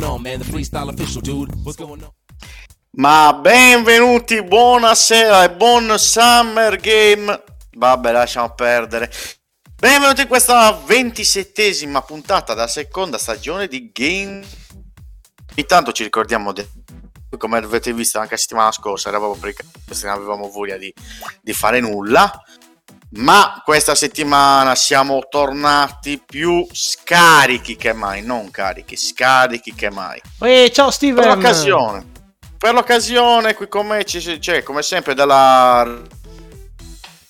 Going on, man? The freestyle official, dude. What's going on? Ma benvenuti, buonasera e buon Summer Game. Vabbè, lasciamo perdere. Benvenuti in questa ventisettesima puntata della seconda stagione di Game. Intanto ci ricordiamo, di, come avete visto anche la settimana scorsa, eravamo perché non avevamo voglia di, di fare nulla. Ma questa settimana siamo tornati più scarichi che mai, non carichi, scarichi che mai. Ehi, ciao Steven! Per l'occasione, per l'occasione qui con me c'è, c'è come sempre dalla...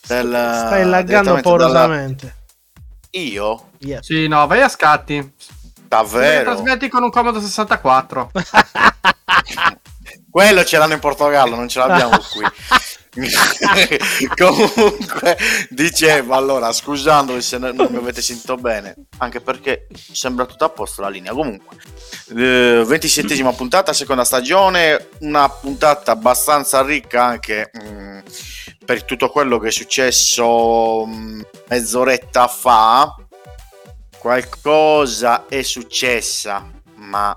Del, Stai laggando paurosamente. dalla- Io? Yes. Sì, no, vai a scatti. Davvero? Trasmetti con un comodo 64. Quello ce l'hanno in Portogallo, non ce l'abbiamo qui. Comunque, dicevo allora, scusandovi se non mi avete sentito bene, anche perché sembra tutto a posto la linea. Comunque, eh, 27esima puntata, seconda stagione, una puntata abbastanza ricca anche mm, per tutto quello che è successo mm, mezz'oretta fa. Qualcosa è successa, ma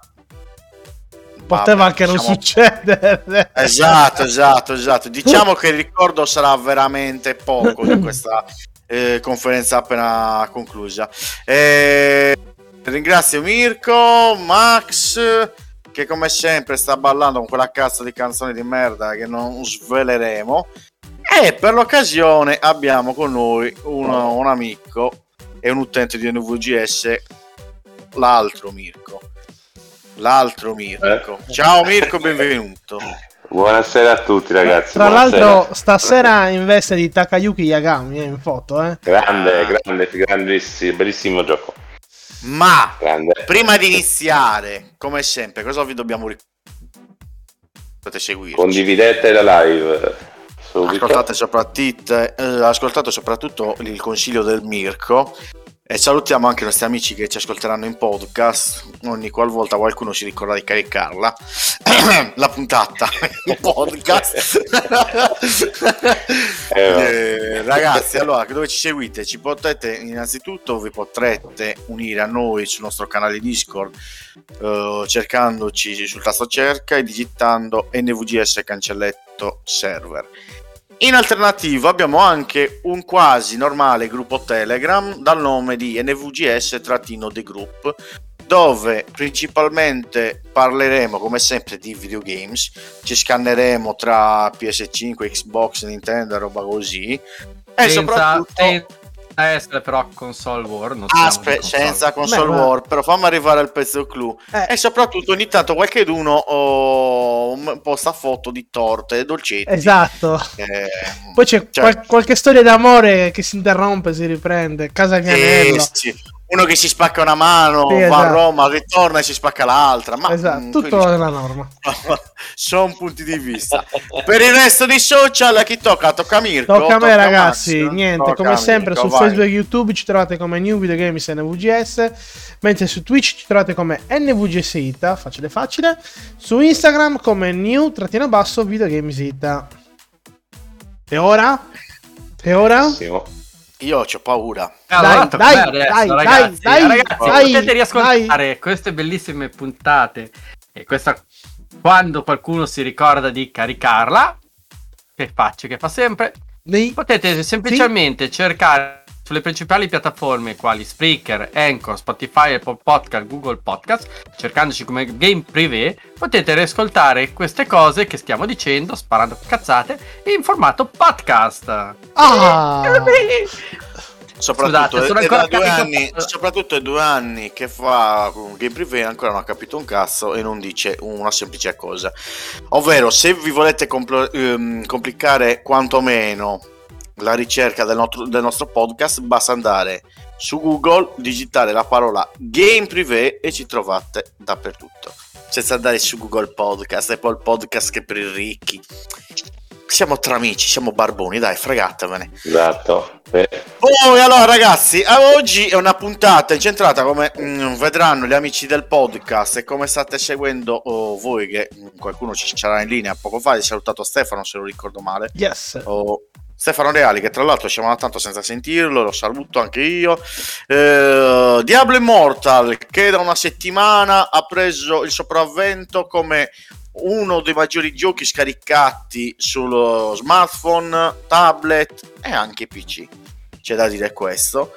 Poteva anche non diciamo- succedere. Esatto, esatto, esatto. Diciamo che il ricordo sarà veramente poco di questa eh, conferenza appena conclusa. Eh, ringrazio Mirko, Max, che come sempre sta ballando con quella cazzo di canzone di merda che non sveleremo. E per l'occasione abbiamo con noi uno- un amico e un utente di NVGS, l'altro Mirko. L'altro Mirko. Ciao Mirko, benvenuto. Buonasera a tutti ragazzi. Tra buonasera. l'altro, stasera in veste di Takayuki Yagami eh, in foto, eh. grande, grande, grandissimo, bellissimo gioco. Ma Grande. prima di iniziare, come sempre, cosa vi dobbiamo ricordare? Potete seguirci. Condividete la live. Subito. Ascoltate soprattutto, eh, ascoltate soprattutto il consiglio del Mirko e salutiamo anche i nostri amici che ci ascolteranno in podcast. Ogni qualvolta qualcuno si ricorda di caricarla. La puntata. In podcast. Eh, ragazzi allora dove ci seguite? Ci potete innanzitutto vi potrete unire a noi sul nostro canale discord eh, cercandoci sul tasto cerca e digitando nvgs cancelletto server in alternativa abbiamo anche un quasi normale gruppo Telegram dal nome di NVGS-The Group dove principalmente parleremo come sempre di videogames, ci scanneremo tra PS5, Xbox, Nintendo roba così. E senza, soprattutto essere però console war. non di console. senza console Beh, ma- war, però fammi arrivare al pezzo clou. Eh. E soprattutto ogni tanto qualcheduno oh, posta foto di torte e dolcetti. Esatto. Eh, Poi c'è cioè- qual- qualche storia d'amore che si interrompe, si riprende. Casa Vianello. Eh, sì. Uno che si spacca una mano, Sì, va a esatto. Roma, ritorna e si spacca l'altra. Ma esatto, mm, tutto quindi- nella norma. sono punti di vista. Per il resto di social, a chi tocca? Tocca a Mirko. Tocca a me, ragazzi. Max? Niente, Tocca come sempre Mirko, su vai. Facebook e YouTube ci trovate come New Video Games NVGS. Mentre su Twitch ci trovate come NVGS Ita, facile facile. Su Instagram come New-Basso Video Games Ita. E ora? E ora? Benissimo. Io ho paura. Allora Dai, dai, dai, ragazzi. dai, ragazzi, dai, potete riascoltare queste bellissime puntate e questa quando qualcuno si ricorda di caricarla che faccio che fa sempre Nei- potete semplicemente cercare sulle principali piattaforme quali Spreaker, Anchor, Spotify, Apple Podcast, Google Podcast, cercandoci come Game Privé, potete riascoltare queste cose che stiamo dicendo, sparando cazzate, in formato podcast. Ah! Soprattutto, Scusate, sono è, due anni, soprattutto è due anni che fa game privé ancora non ha capito un cazzo e non dice una semplice cosa. Ovvero, se vi volete compl- ehm, complicare quantomeno la ricerca del, nostro- del nostro podcast, basta andare su Google, digitare la parola game privé e ci trovate dappertutto. Senza andare su Google Podcast, Apple Podcast che per i ricchi. Siamo tra amici, siamo barboni, dai, fregatevene. Esatto. Eh, Oh, e allora ragazzi, oggi è una puntata incentrata come mm, vedranno gli amici del podcast e come state seguendo oh, voi che mm, qualcuno ci sarà in linea poco fa, hai salutato Stefano se non ricordo male. Yes. Oh, Stefano Reali che tra l'altro siamo da tanto senza sentirlo, lo saluto anche io. Eh, Diablo Immortal che da una settimana ha preso il sopravvento come uno dei maggiori giochi scaricati sullo smartphone, tablet e anche PC. C'è da dire questo.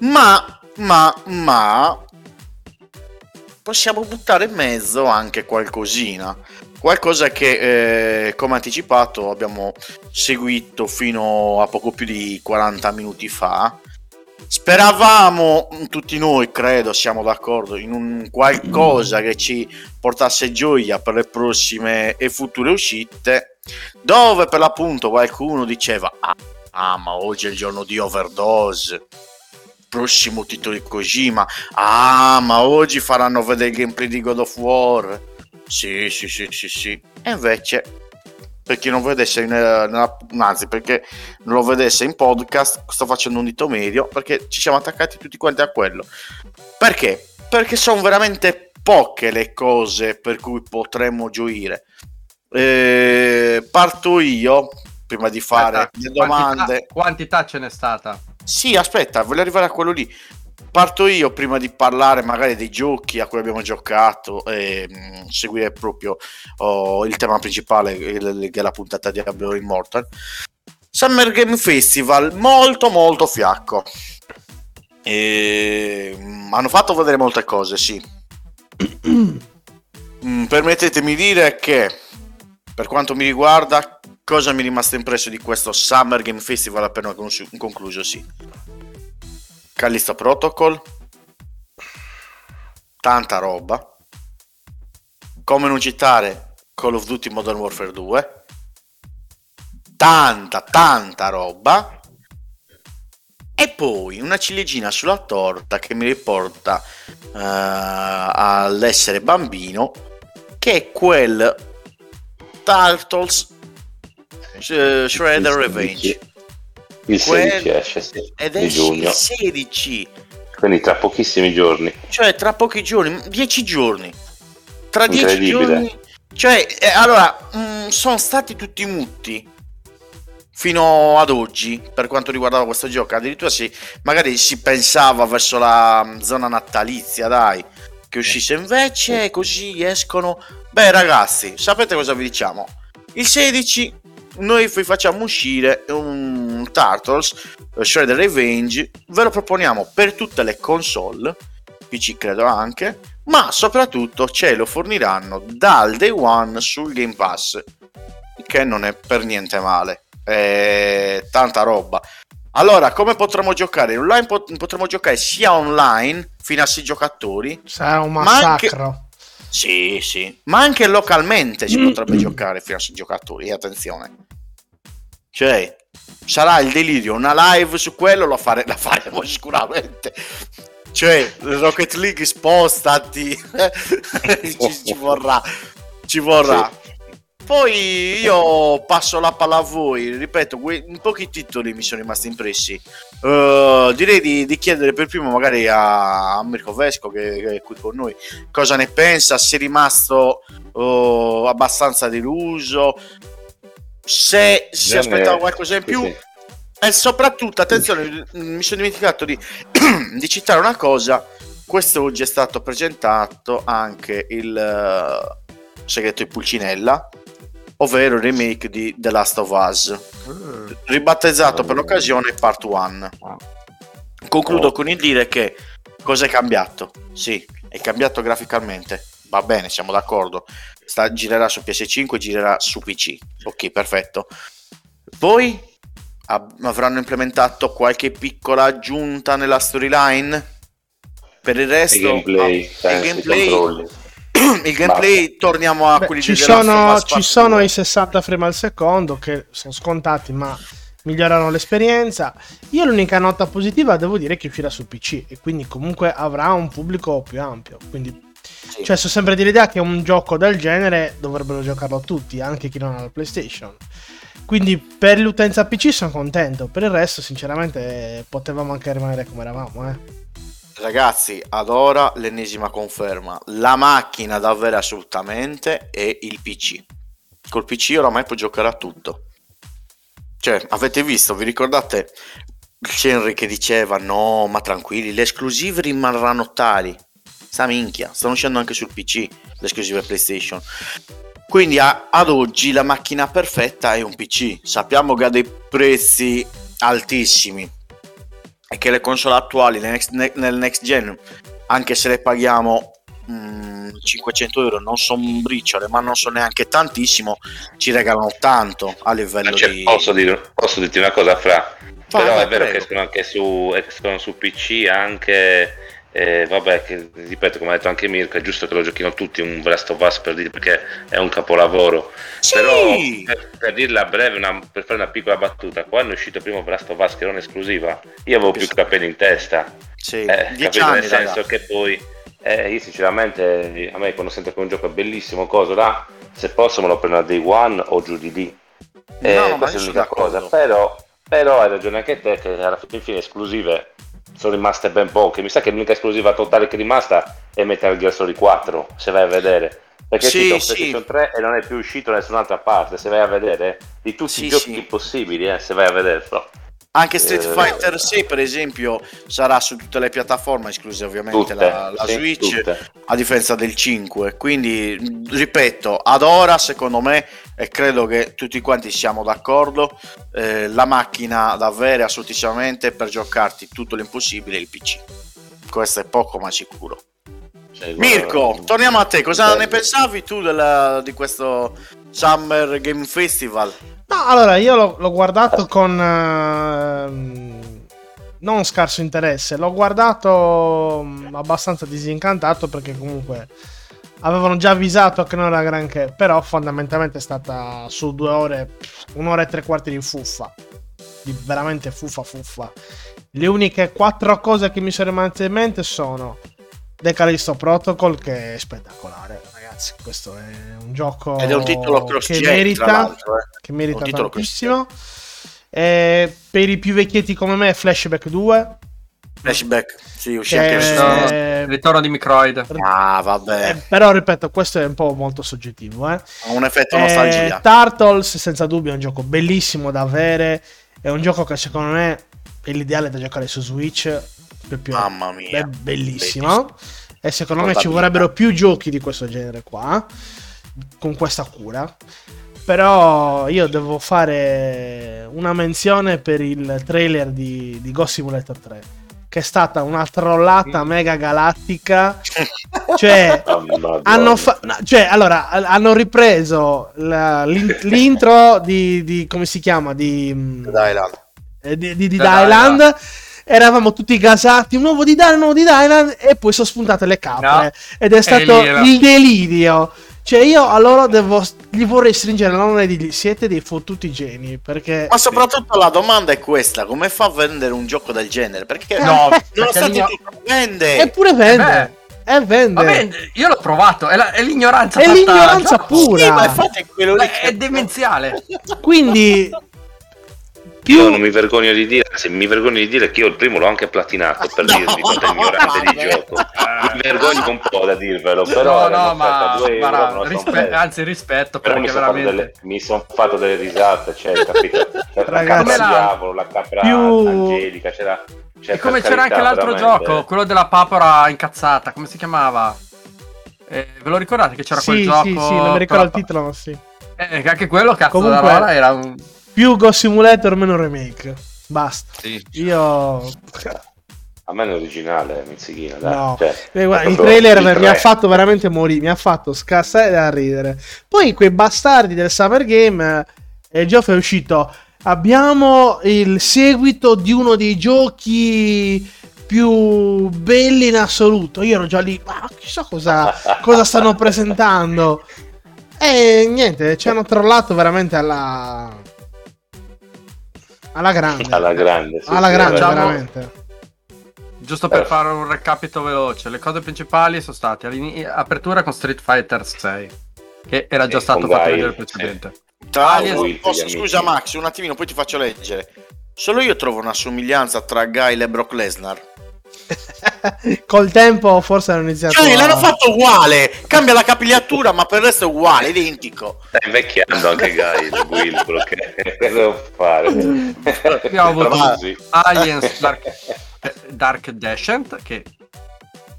Ma, ma, ma possiamo buttare in mezzo anche qualcosina. Qualcosa che, eh, come anticipato, abbiamo seguito fino a poco più di 40 minuti fa. Speravamo, tutti noi credo siamo d'accordo, in un qualcosa che ci portasse gioia per le prossime e future uscite, dove per l'appunto qualcuno diceva ah, ah, ma oggi è il giorno di Overdose, prossimo titolo di Kojima, ah ma oggi faranno vedere il gameplay di God of War, sì sì sì sì sì, e invece per chi non vedesse in, nella- anzi perché non lo vedesse in podcast sto facendo un dito medio perché ci siamo attaccati tutti quanti a quello perché? perché sono veramente poche le cose per cui potremmo gioire Eh, parto io prima di fare Aspetta, le domande Quantità, quantità ce n'è stata? sì, aspetta, voglio arrivare a quello lì. Parto io prima di parlare magari dei giochi a cui abbiamo giocato e mh, seguire proprio oh, il tema principale il- che è la puntata di Diablo Immortal. Summer Game Festival, molto molto fiacco. E, mh, hanno fatto vedere molte cose, sì. Mm, permettetemi di dire che per quanto mi riguarda, cosa mi è rimasto impresso di questo Summer Game Festival appena conclu- concluso? Sì. Callisto Protocol, tanta roba. Come non citare Call of Duty Modern Warfare 2, tanta, tanta roba. E poi una ciliegina sulla torta che mi riporta eh, all'essere bambino, che è quel Turtles eh, Shredder Revenge. Il Quel- 16 esce, sì, Ed è giugno. il 16, Quindi tra pochissimi giorni. cioè tra pochi giorni, 10 giorni. Tra 10 Incredibile. giorni, cioè, eh, allora, mm, sono stati tutti muti fino ad oggi per quanto riguardava questo gioco. Addirittura si, magari si pensava verso la mm, zona natalizia, dai, che uscisse invece, così escono. Beh, ragazzi, sapete cosa vi diciamo? Il 16 noi vi facciamo uscire un Turtles eh, Shredder Revenge, ve lo proponiamo per tutte le console, PC credo anche, ma soprattutto ce lo forniranno dal day one sul Game Pass, che non è per niente male, è tanta roba. Allora, come potremo giocare? Online pot- potremo giocare sia online fino a 6 giocatori, Sarà un Ma anche- massacro. sì, sì, ma anche localmente si potrebbe giocare fino a 6 giocatori, attenzione. Cioè, sarà il delirio, una live su quello la, fare- la faremo sicuramente. Cioè, Rocket League spostati, ci, ci vorrà, ci vorrà. Poi io passo la palla a voi, ripeto, in pochi titoli mi sono rimasti impressi. Eh, direi di, di chiedere per primo magari a, Mirko Vesco che, che è qui con noi cosa ne pensa, se è rimasto eh, abbastanza deluso, se si aspettava qualcosa in Sì, più sì. e soprattutto, attenzione, mi sono dimenticato di, di citare una cosa, questo oggi è stato presentato anche il eh, segreto di Pulcinella, ovvero il remake di The Last of Us, ribattezzato per l'occasione Part 1. Concludo Oh. con il dire che cosa è cambiato? Sì, è cambiato graficamente. Va bene, siamo d'accordo. Sta, girerà su PS5, girerà su PC. Ok, perfetto. Poi ab- avranno implementato qualche piccola aggiunta nella storyline. Per il resto, Il gameplay, ah, il gameplay, il gameplay torniamo a Beh, quelli ci sono, ci sono 2. i 60 frame al secondo che sono scontati, ma migliorano l'esperienza. Io l'unica nota positiva devo dire che uscirà su PC e quindi comunque avrà un pubblico più ampio. Quindi, Sì. cioè, sono sempre dell'idea che un gioco del genere dovrebbero giocarlo tutti, anche chi non ha la PlayStation. Quindi per l'utenza PC sono contento, per il resto sinceramente potevamo anche rimanere come eravamo. Eh. Ragazzi, ad ora l'ennesima conferma. La macchina davvero assolutamente è il PC. Col PC oramai puoi giocare a tutto. Cioè, avete visto, vi ricordate Henry che diceva no, ma tranquilli, le esclusive rimarranno tali. Sta minchia, stanno uscendo anche sul PC le esclusive PlayStation. Quindi a- ad oggi la macchina perfetta è un PC. Sappiamo che ha dei prezzi altissimi e che le console attuali nel next, ne- nel next gen, anche se le paghiamo mm, 500 euro, non sono briciole, ma non sono neanche tantissimo, ci regalano tanto a livello c'è- di... posso, dire- posso dirti una cosa, Fra? Vai, Però è vero prego. che escono anche su, escono su PC anche. Eh, vabbè, che, ripeto, come ha detto anche Mirko, è giusto che lo giochino tutti un Last of Us per dire perché è un capolavoro. Sì! Però per, per dirla a breve, una- per fare una piccola battuta, quando è uscito primo Last of Us che non è esclusiva, io avevo più capelli in testa. Sì, Eh, 10 capito? anni, Nel senso raga. che poi eh, io sinceramente a me quando sento che un gioco è bellissimo cosa là se posso me lo prendo a day one o giù di lì eh, No, questa è l'unica cosa però, però hai ragione anche te che alla fine esclusive sono rimaste ben poche mi sa che l'unica esclusiva totale che è rimasta è Metal Gear Solid 4 se vai a vedere perché Sì, è uscito sì. PlayStation 3 e non è più uscito da nessun'altra parte se vai a vedere di tutti Sì, i giochi sì. possibili eh, se vai a vederlo Anche Street Eh, Fighter 6, per esempio, sarà su tutte le piattaforme, escluse ovviamente tutte, la, la sì, Switch, tutte. a differenza del 5. Quindi, ripeto, ad ora, secondo me, e credo che tutti quanti siamo d'accordo, eh, la macchina da avere assolutissimamente per giocarti tutto l'impossibile è il PC. Questo è poco ma sicuro. Cioè, Mirko, guarda- torniamo a te. Cosa Bello. ne pensavi tu della- di questo Summer Game Festival? No, allora io l'ho, l'ho guardato con ehm, non scarso interesse, l'ho guardato mm, abbastanza disincantato perché comunque avevano già avvisato che non era granché, però fondamentalmente è stata su due ore, un'ora e tre quarti di fuffa, di veramente fuffa fuffa. Le uniche quattro cose che mi sono rimaste in mente sono The Callisto Protocol che è spettacolare, ragazzi, questo è un gioco Ed è un titolo che merita eh. che merita Un titolo tantissimo. E per i più vecchietti come me, Flashback 2. Flashback, sì, uscì Che- anche Eh, il ritorno di Microid. Ah, vabbè, eh, però ripeto, questo è un po' molto soggettivo. Eh. ha un effetto Eh, nostalgia. Turtles, senza dubbio, è un gioco bellissimo da avere. È un gioco che secondo me è l'ideale da giocare su Switch. Proprio Mamma mia. è bellissimo. E secondo me ci vorrebbero più giochi di questo genere qua. Con questa cura. Però io devo fare una menzione per il trailer di, di Ghost Simulator 3. Che è stata una trollata mega galattica. Cioè, hanno, fa- no, cioè, allora, hanno ripreso la- l'in- l'intro di, di- come si chiama di, mm, là. eh, di, di, di Dead Island. Eravamo tutti gasati, un nuovo di Island, un nuovo di Island, e poi sono spuntate le capre. No. Ed è stato era- il delirio. Cioè, io a loro devo, gli vorrei stringere la mano e dirgli: Siete dei fottuti geni. Perché Ma soprattutto la domanda è questa: come fa a vendere un gioco del genere? Perché No, nonostante tutto vende. Eppure vende. E vende. Vabbè, io l'ho provato, è, la- è l'ignoranza È fatta- l'ignoranza no, pura. Sì, ma infatti è quello lì è demenziale. Quindi, Io più, non mi vergogno di dire, anzi mi vergogno di dire che io il primo l'ho anche platinato per No, dirvi quanto è ignorante di vabbè. gioco. Mi vergogno un po' da dirvelo, però no, no, ma a 2 euro, guarda, son rispe- anzi rispetto Però mi perché sono, fatto veramente... delle, mi son fatto delle risate, cioè, capito? La Ragazzi, capra la- diavolo, la capra più- angelica, c'era... cioè, E come c'era anche carità, l'altro veramente. gioco, quello della papera incazzata, come si chiamava? Eh, ve lo ricordate che c'era quel sì, gioco? sì, sì, non mi ricordo il la titolo, ma sì. Eh, anche quello, cazzo, Comunque- era un... Più Ghost Simulator, meno remake. Basta. Sì. Io A me è originale, Mizzichino, dai. No. Cioè, Eh, guarda, il trailer il mi ha fatto veramente morire, mi ha fatto scassare da ridere. Poi quei bastardi del Summer Game, eh, Geoff è uscito, abbiamo il seguito di uno dei giochi più belli in assoluto. Io ero già lì, ma chissà cosa, cosa stanno presentando. E niente, ci hanno trollato veramente alla... Alla grande. Alla grande. sì, alla sì, grande, Diciamo- veramente. Giusto per Eh. fare un recapito veloce, le cose principali sono state apertura con Street Fighter 6, che era già Sì, stato fatto Guy, vedere precedente. Tra Alien- l'altro, Will, posso- scusa. Max, un attimino, poi ti faccio leggere. Solo io trovo una somiglianza tra Guile e Brock Lesnar. Col tempo forse hanno iniziato Cioè, a- l'hanno fatto uguale. Cambia la capigliatura, ma per il resto è uguale, identico. Sta invecchiando anche Guy, il Will, quello che devo fare. Abbiamo avuto. Aliens Dark, Dark Descent, che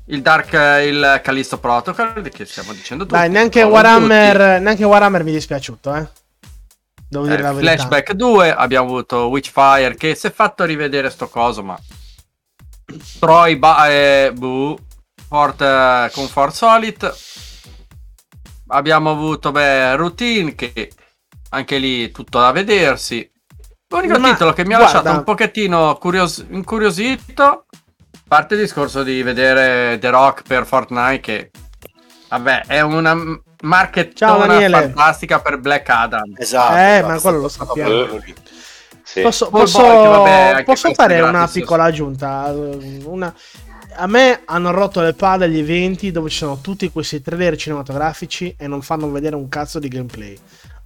il Dark il Callisto Protocol, che stiamo dicendo tutti. Dai, neanche Warhammer, neanche Warhammer mi è dispiaciuto, eh. Devo dire eh, la verità. Flashback 2, abbiamo avuto Witchfire, che si è fatto rivedere sto coso, ma... Troy, ba- eh, buh, Fort, eh, con Fort Solid. Abbiamo avuto, beh, Routine, che anche lì tutto da vedersi. L'unico Ma, titolo che mi ha guarda- lasciato un pochettino curios- incuriosito, a parte il discorso di vedere The Rock per Fortnite, che vabbè, è una marchettona fantastica per Black Adam. Esatto. Eh, esatto, ma quello lo sta- sappiamo. Sì. Posso, posso- Boy, vabbè, posso fare una gratis. piccola aggiunta? Una- A me hanno rotto le palle gli eventi dove ci sono tutti questi trailer cinematografici e non fanno vedere un cazzo di gameplay.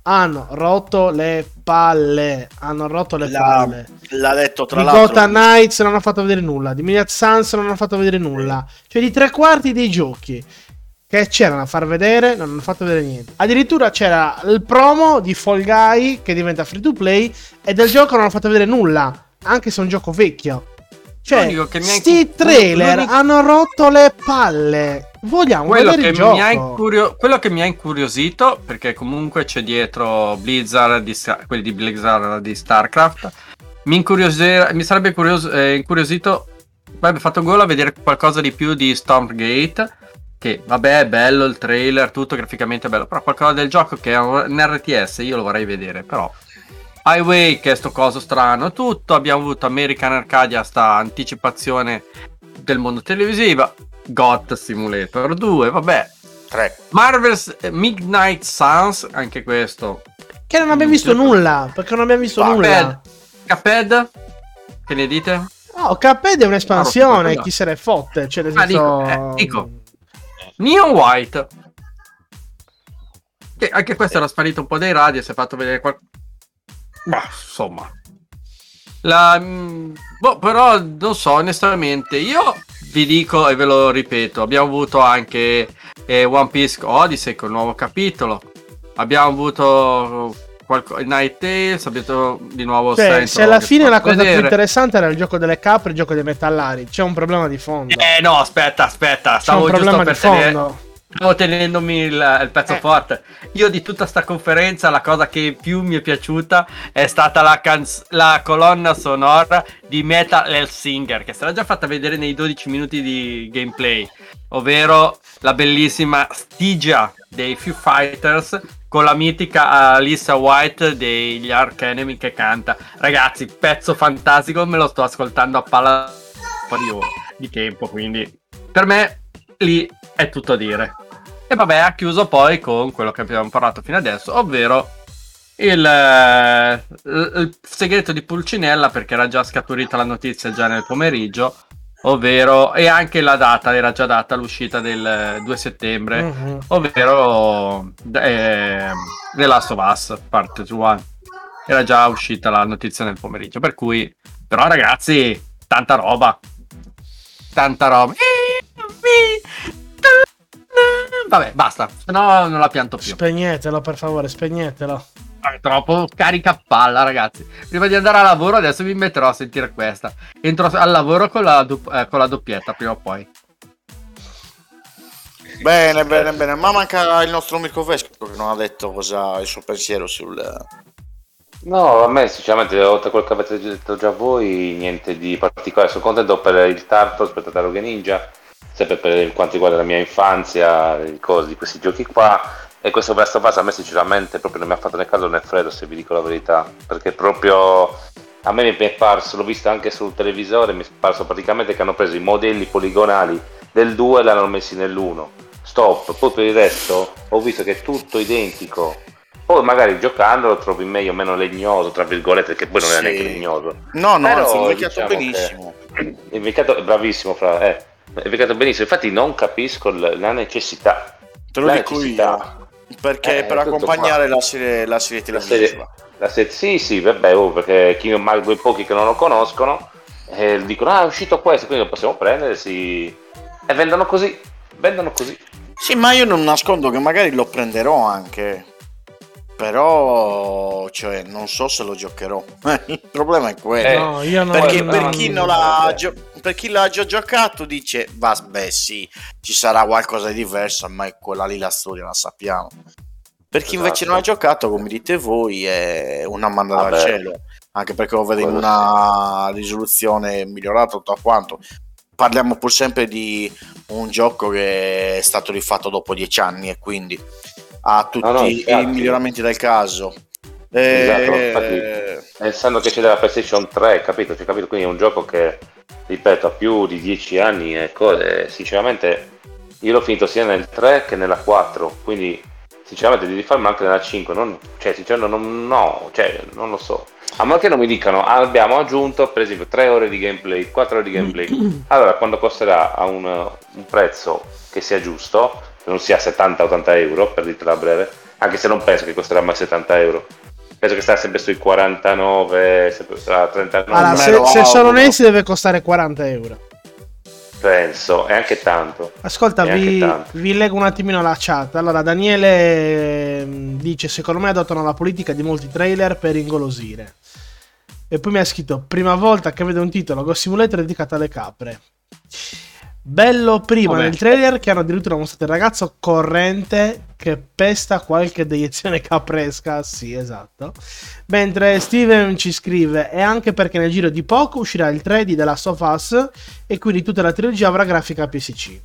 Hanno rotto le palle. Hanno rotto le La- palle. L'ha detto tra Di l'altro. Gotham Knights non hanno fatto vedere nulla. Di Midnight Suns non hanno fatto vedere nulla. Cioè, di tre quarti dei giochi che c'erano a far vedere, non hanno fatto vedere niente. Addirittura c'era il promo di Fall Guy che diventa free to play e del gioco non hanno fatto vedere nulla, anche se è un gioco vecchio. Cioè, ha sti trailer l'unico- hanno rotto le palle. Vogliamo Quello vedere che, il gioco. mi ha incurio- quello che mi ha incuriosito, perché comunque c'è dietro Blizzard, di quelli di Blizzard di StarCraft, mi, mi sarebbe curioso- eh, incuriosito, avrebbe fatto gola a vedere qualcosa di più di Stormgate, che vabbè è bello il trailer, tutto graficamente è bello, però qualcosa del gioco che è un RTS io lo vorrei vedere, però... Highway che è sto coso strano, tutto, abbiamo avuto American Arcadia, sta anticipazione del mondo televisivo, God Simulator 2, vabbè, Tre. Marvel's Midnight Suns, anche questo. Che non abbiamo visto nulla. Perché non abbiamo visto Cuphead. nulla. Cuphead, che ne dite? No, Cuphead è un'espansione. Ah, chi se ne fotte. Cioè, nel Ah, senso... dico, eh, dico. Neon White. Che anche questo era sparito un po' dai radio, si è fatto vedere qual... Ma insomma. La... mm, Boh, però non so, onestamente, io vi dico e ve lo ripeto, abbiamo avuto anche eh, One Piece Odyssey con il nuovo capitolo. Abbiamo avuto qualco... Night Tales, abbiamo di nuovo Cioè, Saints se alla fine la cosa più vedere. interessante era il gioco delle capre e il gioco dei metallari. C'è un problema di fondo. Eh no, aspetta, aspetta, C'è un stavo giusto per tenere... Stavo tenendomi il, il pezzo Eh. forte. Io di tutta sta conferenza la cosa che più mi è piaciuta è stata la, canz- la colonna sonora di Metal Hellsinger, che sarà già fatta vedere nei 12 minuti di gameplay, ovvero la bellissima Stygia dei Foo Fighters con la mitica Alissa White degli Ark Enemy che canta. Ragazzi, pezzo fantastico, me lo sto ascoltando a palla un po' di, di tempo, quindi per me lì è tutto a dire. E vabbè, ha chiuso poi con quello che abbiamo parlato fino adesso, ovvero il, eh, il segreto di Pulcinella, perché era già scaturita la notizia già nel pomeriggio, ovvero, e anche la data, era già data l'uscita del eh, 2 settembre, Mhm. ovvero eh, The Last of Us Part 1. Era già uscita la notizia nel pomeriggio, per cui, però ragazzi, tanta roba. Tanta roba. Vabbè, basta, se no non la pianto più. Spegnetelo, per favore, spegnetelo. È troppo carica a palla, ragazzi. Prima di andare a lavoro, adesso mi metterò a sentire questa. Entro al lavoro con la, du- eh, con la doppietta prima o poi. Bene, bene, bene. Ma manca il nostro Mirko Vesco che non ha detto cosa il suo pensiero sul, No, a me sinceramente, oltre a quello che avete detto già voi, niente di particolare. Sono contento per il Tartos, per Tartarughe Ninja, sempre per quanto riguarda la mia infanzia, le cose di questi giochi qua. E questo Last of Us a me sinceramente proprio non mi ha fatto né caldo né freddo, se vi dico la verità. Perché proprio a me mi è parso, l'ho visto anche sul televisore, mi è parso praticamente che hanno preso i modelli poligonali del 2 e l'hanno messi nell'1. Stop, poi per il resto ho visto che è tutto identico. Poi magari giocando lo trovi meglio meno legnoso, tra virgolette, perché poi non è Sì. neanche legnoso. No, no, Però, è invecchiato diciamo benissimo. che- È invecchiato, bravissimo, fra, eh, è invecchiato benissimo. Infatti non capisco la necessità. Te lo la dico necessità. io. Perché Eh, per accompagnare la serie, la serie La televisiva. serie, la serie- sì, sì, vabbè, oh, perché chi, ma quei pochi che non lo conoscono eh, dicono ah è uscito questo, quindi lo possiamo prendere sì. e vendono così, vendono così. Sì, ma io non nascondo che magari lo prenderò anche. Però, cioè, non so se lo giocherò. Il problema è quello. Eh, No, io non Perché no, per no, chi, no, non no, l'ha no. Per chi l'ha già giocato dice, vabbè sì, ci sarà qualcosa di diverso, ma è quella lì la storia, la sappiamo. Per chi invece Esatto. non ha giocato, come dite voi, è una manda dal Vabbè. cielo. Anche perché lo vede in una risoluzione migliorata tutto quanto. Parliamo pur sempre di un gioco che è stato rifatto dopo dieci anni e quindi ha tutti No, no, i miglioramenti del caso. Esatto, Eh, infatti. Pensando che c'è della PlayStation 3, capito? Cioè, capito? Quindi è un gioco che, ripeto, ha più di 10 anni e cose. Sinceramente, io l'ho finito sia nel 3 che nella 4. Quindi, sinceramente, di rifarmi anche nella 5. Non, cioè, sinceramente, non, no, cioè, non lo so. A meno che non mi dicano, "Ah, abbiamo aggiunto per esempio 3 ore di gameplay, 4 ore di gameplay. Allora, quando costerà a un, un prezzo che sia giusto, che non sia 70-80 euro, per dirtela a breve, anche se non penso che costerà mai 70 euro. Penso che sta sempre sui 49, sempre tra 39, Allora, se, se sono onesti deve costare 40 euro. penso, è anche tanto. Ascolta, vi, tanto. vi leggo un attimino la chat. Allora, Daniele ehm, dice: Secondo me adottano la politica di molti trailer per ingolosire. E poi mi ha scritto: Prima volta che vedo un titolo Go Simulator dedicato alle capre. Bello prima Vabbè. nel trailer che hanno addirittura mostrato il ragazzo corrente che pesta qualche deiezione capresca. Sì, esatto. Mentre Steven ci scrive: E anche perché nel giro di poco uscirà il 3 di The Last of Us e quindi tutta la trilogia avrà grafica PS5.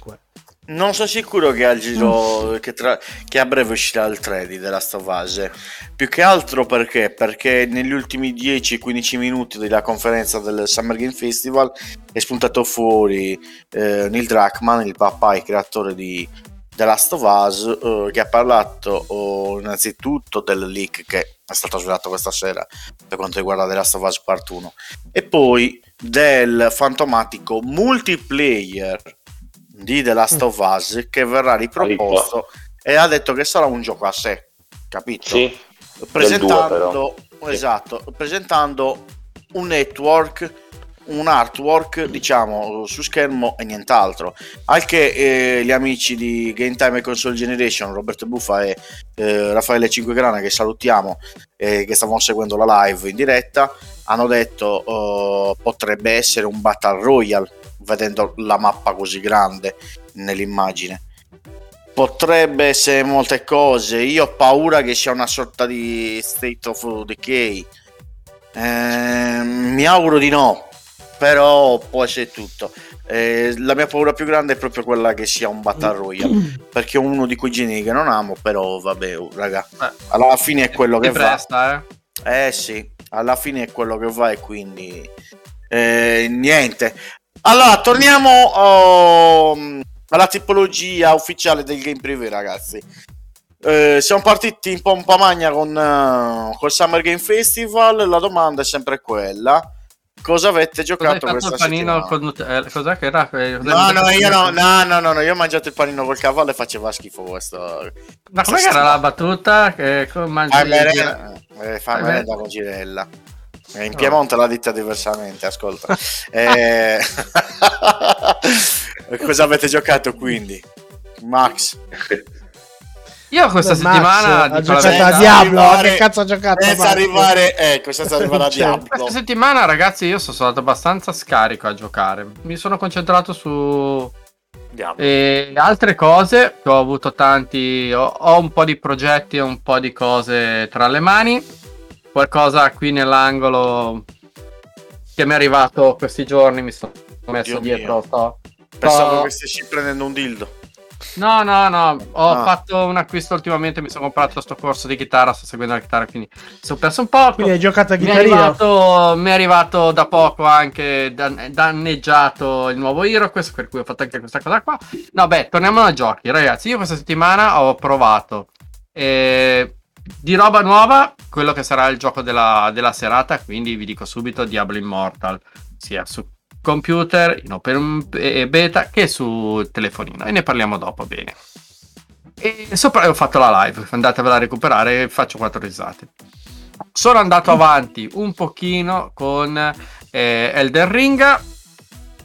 Non sono sicuro che, giro, che, tra- che a breve uscirà il 3 di The Last of Us. Più che altro perché? Perché negli ultimi 10-15 minuti della conferenza del Summer Game Festival è spuntato fuori eh, Neil Druckmann, il papà e creatore di The Last of Us, eh, che ha parlato oh, innanzitutto del leak che è stato svelato questa sera per quanto riguarda The Last of Us Part 1 e poi del fantomatico multiplayer di The Last of Us che verrà riproposto e ha detto che sarà un gioco a sé, capito? Sì, presentando, Sì. esatto, presentando un network, un artwork, diciamo, su schermo e nient'altro. Anche eh, gli amici di Game Time e Console Generation, Roberto Buffa e eh, Raffaele Cinquegrana, che salutiamo, eh, che stavano seguendo la live in diretta, hanno detto eh, potrebbe essere un Battle Royale, vedendo la mappa così grande nell'immagine. Potrebbe essere molte cose. Io ho paura che sia una sorta di state of decay. Ehm, mi auguro di no, però può essere tutto. Eh, la mia paura più grande è proprio quella che sia un Battle Royale. Perché è uno di quei generi che non amo, però vabbè, oh, raga. Eh. Alla fine è quello che Si va. presta, eh. Eh sì, alla fine è quello che va e quindi eh, niente. Allora, torniamo oh, alla tipologia ufficiale del game privé, ragazzi. Eh, siamo partiti in pompa magna con eh, col Summer Game Festival. La domanda è sempre quella: cosa avete giocato fatto questa settimana? con eh, Cos'è che era? Eh, cos'hai No, no, io no, Nutella? no, no, no, io ho mangiato il panino col cavallo e faceva schifo questo. Ma com'è che era la battuta? Che mangi Fai merenda, eh, fa Eh, merenda con Girella. Eh, In Piemonte l'ha detta diversamente, ascolta. Eh, Cosa avete giocato quindi? Max. Io questa Beh, Max settimana dico la giocato a Diablo. arrivare- Che cazzo ha giocato? Senza Max? arrivare, ecco, senza arrivare a Cioè, Diablo. Questa settimana, ragazzi, io sono stato abbastanza scarico a giocare. Mi sono concentrato su Diablo. e altre cose. Ho avuto tanti. Ho, ho un po' di progetti e un po' di cose tra le mani. Qualcosa qui nell'angolo che mi è arrivato questi giorni, mi sono messo Dio dietro. mio. sto- Pensavo sto- che stessi prendendo un dildo. No, no, no, ho Ah. fatto un acquisto ultimamente, mi sono comprato sto corso di chitarra, sto seguendo la chitarra, quindi sono perso un po'. Quindi hai giocato a Mi è, arrivato, mi è arrivato da poco anche dan- danneggiato il nuovo HeroQuest, per cui ho fatto anche questa cosa qua. No, beh, torniamo ai giochi, ragazzi. Io questa settimana ho provato eh, di roba nuova quello che sarà il gioco della, della serata, quindi vi dico subito Diablo Immortal, sia su computer in open beta che su telefonino e ne parliamo dopo bene. E sopra ho fatto la live, andatevela a recuperare faccio quattro risate. Sono andato avanti un pochino con eh, Elden Ring.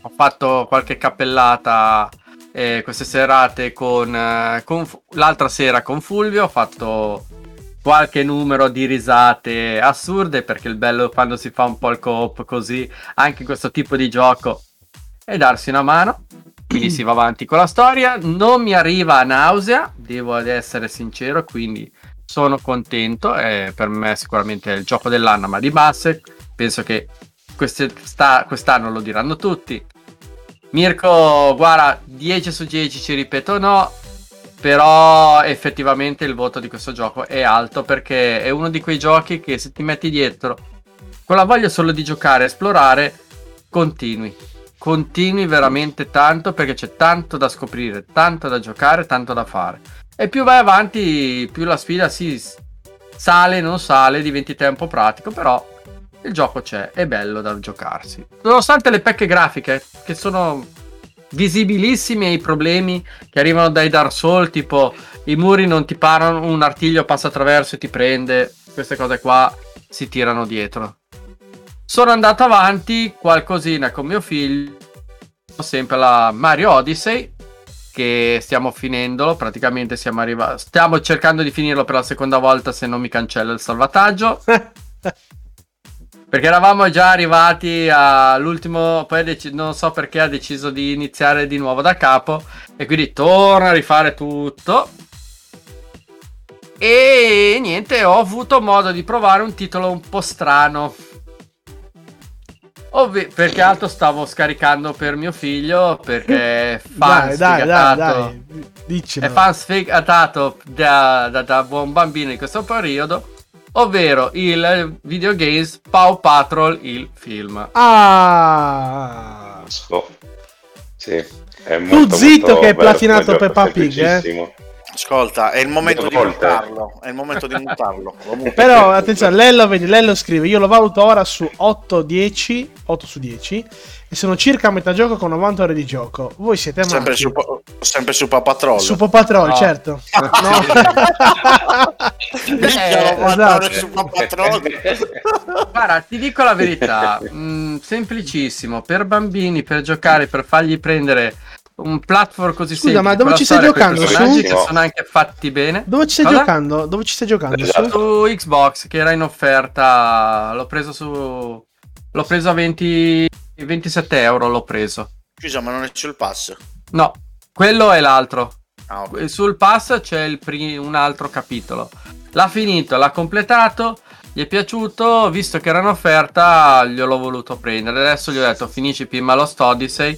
Ho fatto qualche cappellata eh, queste serate con, eh, con l'altra sera con Fulvio. Ho fatto qualche numero di risate assurde perché il bello quando si fa un po' il coop così, anche in questo tipo di gioco, è darsi una mano. Quindi si va avanti con la storia. Non mi arriva a nausea, devo essere sincero, quindi sono contento. eh, per me sicuramente è il gioco dell'anno, ma di base penso che quest'anno lo diranno tutti. Mirko, guarda, 10 su 10 ci ripeto no, però effettivamente il voto di questo gioco è alto perché è uno di quei giochi che se ti metti dietro con la voglia solo di giocare e esplorare, continui. Continui veramente tanto perché c'è tanto da scoprire, tanto da giocare, tanto da fare. E più vai avanti, più la sfida si sale, non sale, diventi tempo pratico, però il gioco c'è, è bello da giocarsi. Nonostante le pecche grafiche, che sono visibilissime, e i problemi che arrivano dai Dark Souls, tipo i muri non ti parano, un artiglio passa attraverso e ti prende, queste cose qua si tirano dietro. Sono andato avanti qualcosina con mio figlio, sempre la Mario Odyssey, che stiamo finendolo, praticamente siamo arrivati, stiamo cercando di finirlo per la seconda volta se non mi cancella il salvataggio. Perché eravamo già arrivati all'ultimo, poi dec- non so perché ha deciso di iniziare di nuovo da capo e quindi torna a rifare tutto. E niente, ho avuto modo di provare un titolo un po' strano. Ovvi- perché altro stavo scaricando per mio figlio perché fan dai, dai, dai, dai. Diccelo. È fan sfegatato da, da- da buon bambino in questo periodo, ovvero il videogames Paw Patrol, il film. Ah. So. Sì. È Tu zitto molto che hai bello platinato Peppa Pig, eh? Ascolta, è il momento di mutarlo. È il momento di mutarlo. Però attenzione, Lello, vedi, Lello scrive, io lo valuto ora su 8, 10, 8 su 10 e sono circa a metà gioco con 90 ore di gioco. Voi siete sempre, matti. su, sempre su Paw Patrol. Su Paw Patrol, No. certo. No. Eh, 90 ore esatto. su Paw Patrol. Guarda, ti dico la verità, mm, semplicissimo, per bambini, per giocare, per fargli prendere un platform così Scusa, semplice. ma dove ci stai giocando? Su? che sono anche fatti bene. Dove ci stai Cosa? giocando? Dove ci stai giocando? Esatto. Su? Su Xbox che era in offerta, l'ho preso su... L'ho preso a 20, 27 euro, l'ho preso. Scusa, ma non è sul pass. No, quello è l'altro. Ah, ok. Sul pass c'è il pri- un altro capitolo. L'ha finito, l'ha completato, gli è piaciuto, visto che era in offerta, gliel'ho voluto prendere. Adesso gli ho detto finisci prima Lost Odyssey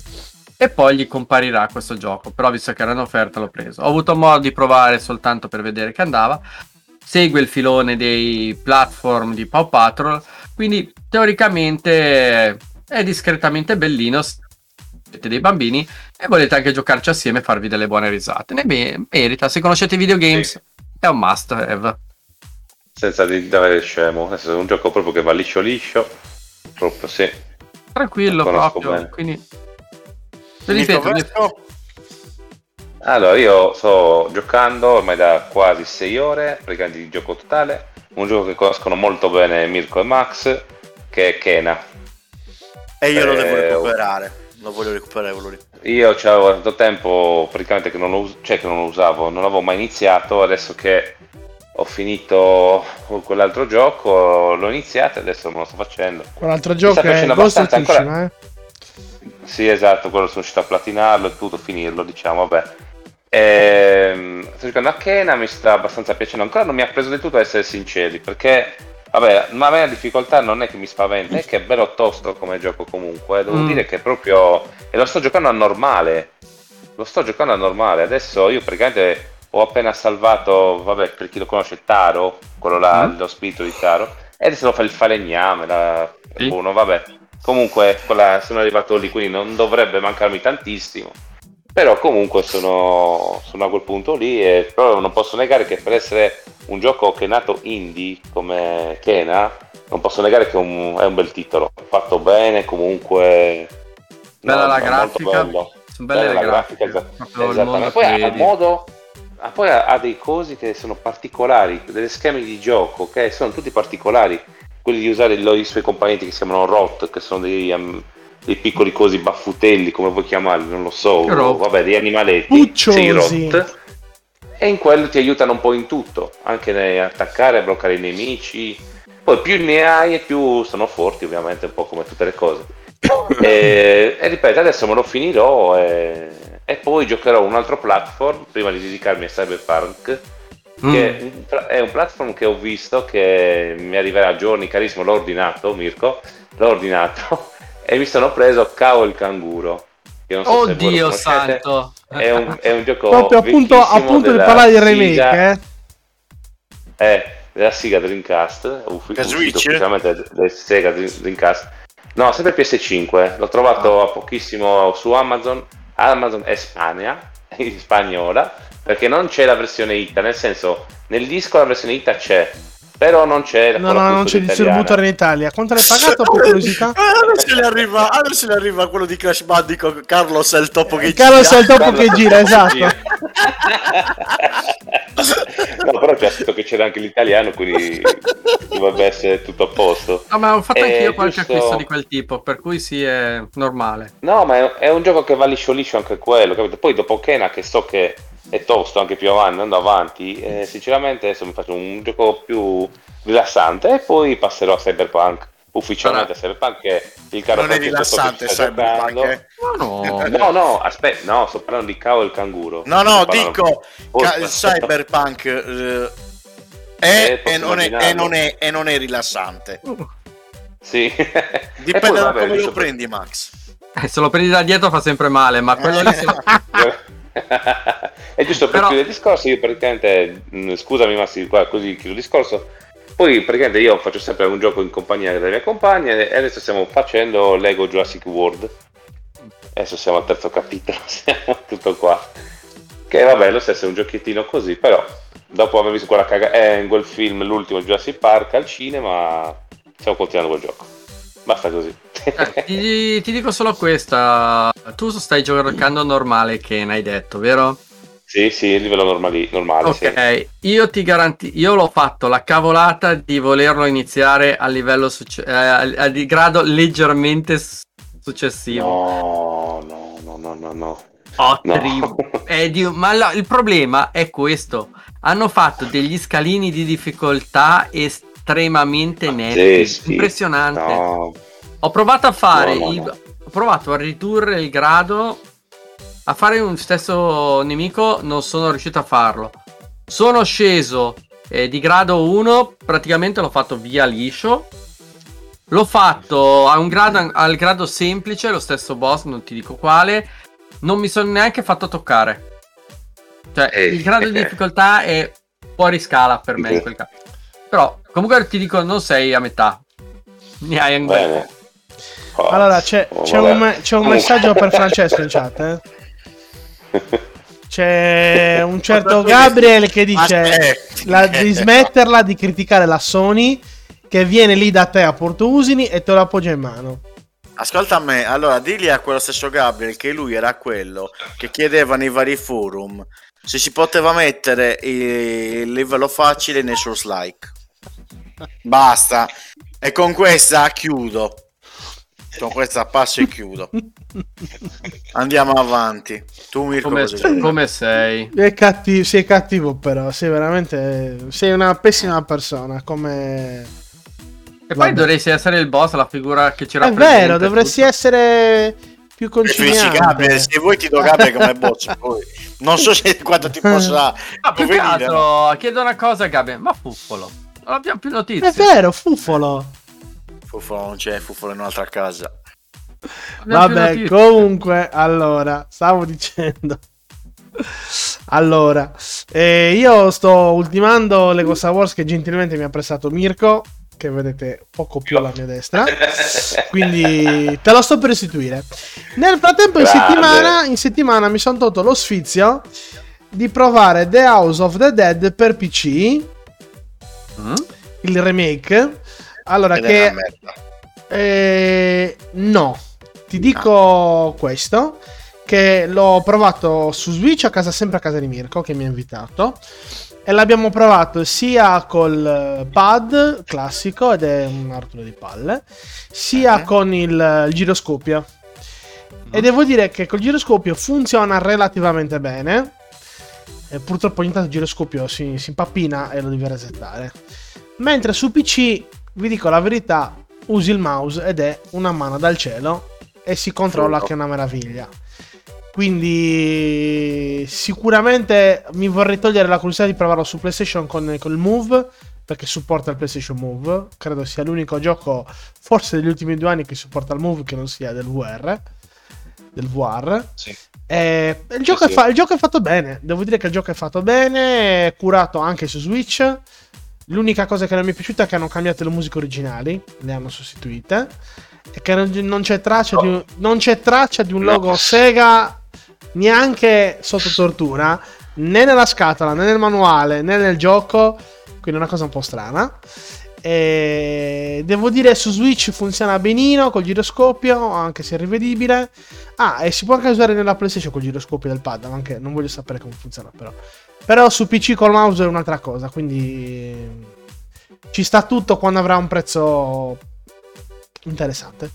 e poi gli comparirà questo gioco. Però visto che era in offerta l'ho preso. Ho avuto modo di provare soltanto per vedere che andava. Segue il filone dei platform di Paw Patrol, quindi teoricamente è discretamente bellino. Siete dei bambini e volete anche giocarci assieme e farvi delle buone risate. Ne me- merita. Se conoscete i videogames, Sì. è un must have. Senza di dare scemo. È un gioco proprio che va liscio liscio. Proprio sì. Tranquillo proprio. bene. Quindi, ripeto, Vesco? Allora, io sto giocando ormai da quasi 6 ore, praticamente di gioco totale. Un gioco che conoscono molto bene Mirko e Max, che è Kena. E io lo devo Eh, recuperare. Lo voglio recuperare quello lì. Io c'avevo tanto tempo praticamente che non lo, us- cioè che non lo usavo, non l'avevo mai iniziato, adesso che ho finito quell'altro gioco, l'ho iniziato e adesso me lo sto facendo. Quell'altro gioco sta è Ghost of abbastanza Tsushima, eh? Sì, esatto, quello sono riuscito a platinarlo e tutto, finirlo, diciamo, vabbè. Ehm, sto giocando a Kena, mi sta abbastanza piacendo ancora, non mi ha preso del tutto a essere sinceri, perché Vabbè, ma a me la difficoltà non è che mi spaventa, è che è bello tosto come gioco comunque. Devo Mm. dire che proprio. E lo sto giocando a normale. Lo sto giocando a normale. Adesso io praticamente ho appena salvato, vabbè, per chi lo conosce, Taro, quello là, Mm. lo spirito di Taro. E adesso lo fa il falegname, la... Sì. uno, vabbè. Comunque, quella- sono arrivato lì, quindi non dovrebbe mancarmi tantissimo. Però comunque sono, sono a quel punto lì e però non posso negare che per essere un gioco che è nato indie come Kena, non posso negare che è un, è un bel titolo. Fatto bene, comunque... Bella no, la grafica. Sono belle Bella le la grafiche. grafica, mondo Poi vedi. modo... ah, poi ha, ha dei cosi che sono particolari, delle schemi di gioco che sono tutti particolari. Quelli di usare i, suoi componenti che si chiamano Rot, che sono dei, um, dei piccoli cosi baffutelli, come vuoi chiamarli, non lo so, Rot. vabbè, dei animaletti. Pucciosi. Sì, Rot. E in quello ti aiutano un po' in tutto, anche nell'attaccare, a bloccare i nemici. Poi più ne hai e più sono forti, ovviamente, un po' come tutte le cose. e, e ripeto, adesso me lo finirò e, e poi giocherò un altro platform prima di dedicarmi a Cyberpunk. Mm. Che è un platform che ho visto che mi arriverà a giorni, carissimo, l'ho ordinato, Mirko, l'ho ordinato e mi sono preso Cao il canguro. che non so Oddio santo. È un, è un gioco Proprio appunto, appunto di parlare di Siga- remake, eh. eh, della Sega Dreamcast, uffi- uscito Switch? ufficialmente del Sega Dream- Dreamcast. No, sempre PS5, l'ho trovato a pochissimo su Amazon, Amazon Espagna, in spagnola, perché non c'è la versione ITA, nel senso, nel disco la versione ITA c'è, però non c'è la No, no, non c'è il distributore in Italia. Quanto l'hai pagato per curiosità? Ah, Adesso gli arriva, adesso gli arriva quello di Crash Bandicoot, Carlos è il topo che Carlos è gira. il topo che gira, esatto. no, però c'è scritto che c'era anche l'italiano, quindi dovrebbe essere tutto a posto. No, ma ho fatto Eh, anch'io qualche giusto- acquisto di quel tipo, per cui sì, è normale. No, ma è, è un gioco che va liscio liscio anche quello, capito? Poi dopo Kena, che so che è tosto anche più avanti, andando avanti, eh, sinceramente adesso mi faccio un gioco più rilassante e poi passerò a Cyberpunk. Ufficialmente a Cyberpunk che il caro Non è rilassante Cyberpunk. eh. No, no. No, no, aspetta, no, sto parlando di Cao il canguro. No, no, dico, ca-. Cyberpunk eh, è, Eh, e, non è, e non è- e non è rilassante. Sì. E Dipende poi, da vabbè, come lo prendi, Max. Eh, se lo prendi da dietro fa sempre male, ma quello lì se è giusto per Però- chiudere il discorso, io praticamente, mh, scusami Massi, qua così chiudo il discorso, poi praticamente io faccio sempre un gioco in compagnia delle mie compagne e adesso stiamo facendo Lego Jurassic World. Adesso siamo al terzo capitolo, siamo tutto qua. Che vabbè, lo stesso è un giochettino così, però dopo aver visto quella caga- eh, quel film, l'ultimo Jurassic Park al cinema, stiamo continuando quel gioco. Basta così. Eh, ti, ti dico solo questa. Tu stai giocando normale, che ne hai detto, vero? sì, sì, il livello normali- normale. sì. Ok, io ti garantisco, io l'ho fatto la cavolata di volerlo iniziare a livello succe- eh, a, di grado leggermente successivo. No, no, no, no, no, no. Ottimo. Eh, Dio, ma la- il problema è questo: hanno fatto degli scalini di difficoltà estremamente netti, Sì, sì. impressionante. No. Ho provato a fare, No, no, i- no. ho provato a ridurre il grado, a fare un stesso nemico, non sono riuscito a farlo. Sono sceso eh, di grado 1, praticamente l'ho fatto via liscio. L'ho fatto a un grado, al grado semplice, lo stesso boss, non ti dico quale. Non mi sono neanche fatto toccare. Cioè, Eh, il grado di eh. difficoltà è fuori scala per me in quel caso. Però, comunque ti dico, non sei a metà. Ne hai. Bene. Oh, Allora, c'è, oh, c'è un, c'è un messaggio per Francesco in chat. eh. C'è un certo Gabriel che dice la- di smetterla di criticare la Sony che viene lì da te a Porto Usini e te lo appoggia in mano. Ascolta a me, allora digli a quello stesso Gabriel che lui era quello che chiedeva nei vari forum se si poteva mettere il livello facile nei Souls like. Basta. E con questa chiudo. Con questa passo e chiudo. Andiamo avanti. Tu Mirko Come, come sei? È cattivo, sei cattivo però, sei veramente sei una pessima persona come E poi Vabbè. dovresti essere il boss, la figura che ci È rappresenta. vero, e dovresti tutto. essere più Gabriel, conciliante. se vuoi ti do Gabriel come boss poi. Non so se quanto ti possa Ah, più che altro chiedo una cosa, Gabriele. Ma Fuffolo, Non abbiamo più È notizie. vero, Fufolo. Fufolo non c'è, Fufolo è in un'altra casa. Vabbè, comunque, allora, stavo dicendo. Allora, eh, io sto ultimando Lego Star Wars che gentilmente mi ha prestato Mirko, che vedete poco più alla mia destra. Quindi te lo sto per restituire. Nel frattempo, in settimana, in settimana mi sono tolto lo sfizio di provare The House of the Dead per PC, Mm? il remake. Allora, Ed che eh, no, ti dico questo. Che l'ho provato su Switch a casa, sempre a casa di Mirko, che mi ha invitato. E l'abbiamo provato sia col pad classico, ed è un arturo di palle, sia Ok. con il, il giroscopio. E devo dire che col giroscopio funziona relativamente bene. E purtroppo ogni tanto il giroscopio si, si impappina e lo devi resettare. Mentre su PC, vi dico la verità, usi il mouse ed è una mano dal cielo e si controlla che è una meraviglia. Quindi sicuramente mi vorrei togliere la curiosità di provarlo su PlayStation con, con il Move perché supporta il PlayStation Move. Credo sia l'unico gioco, forse degli ultimi due anni, che supporta il Move che non sia del VR. Del VR. Sì. Eh, il, gioco sì. è fa- il gioco è fatto bene. Devo dire che il gioco è fatto bene. È curato anche su Switch. L'unica cosa che non mi è piaciuta è che hanno cambiato le musiche originali, le hanno sostituite. E che non, non c'è traccia, No. di, un, non c'è traccia di un No. logo Sega neanche sotto tortura, né nella scatola, né nel manuale, né nel gioco. Quindi è una cosa un po' strana. E devo dire su Switch funziona benino col giroscopio, anche se è rivedibile. Ah, e si può anche usare nella PlayStation col giroscopio del pad, ma anche non voglio sapere come funziona però. Però su PC col mouse è un'altra cosa, quindi ci sta tutto quando avrà un prezzo interessante.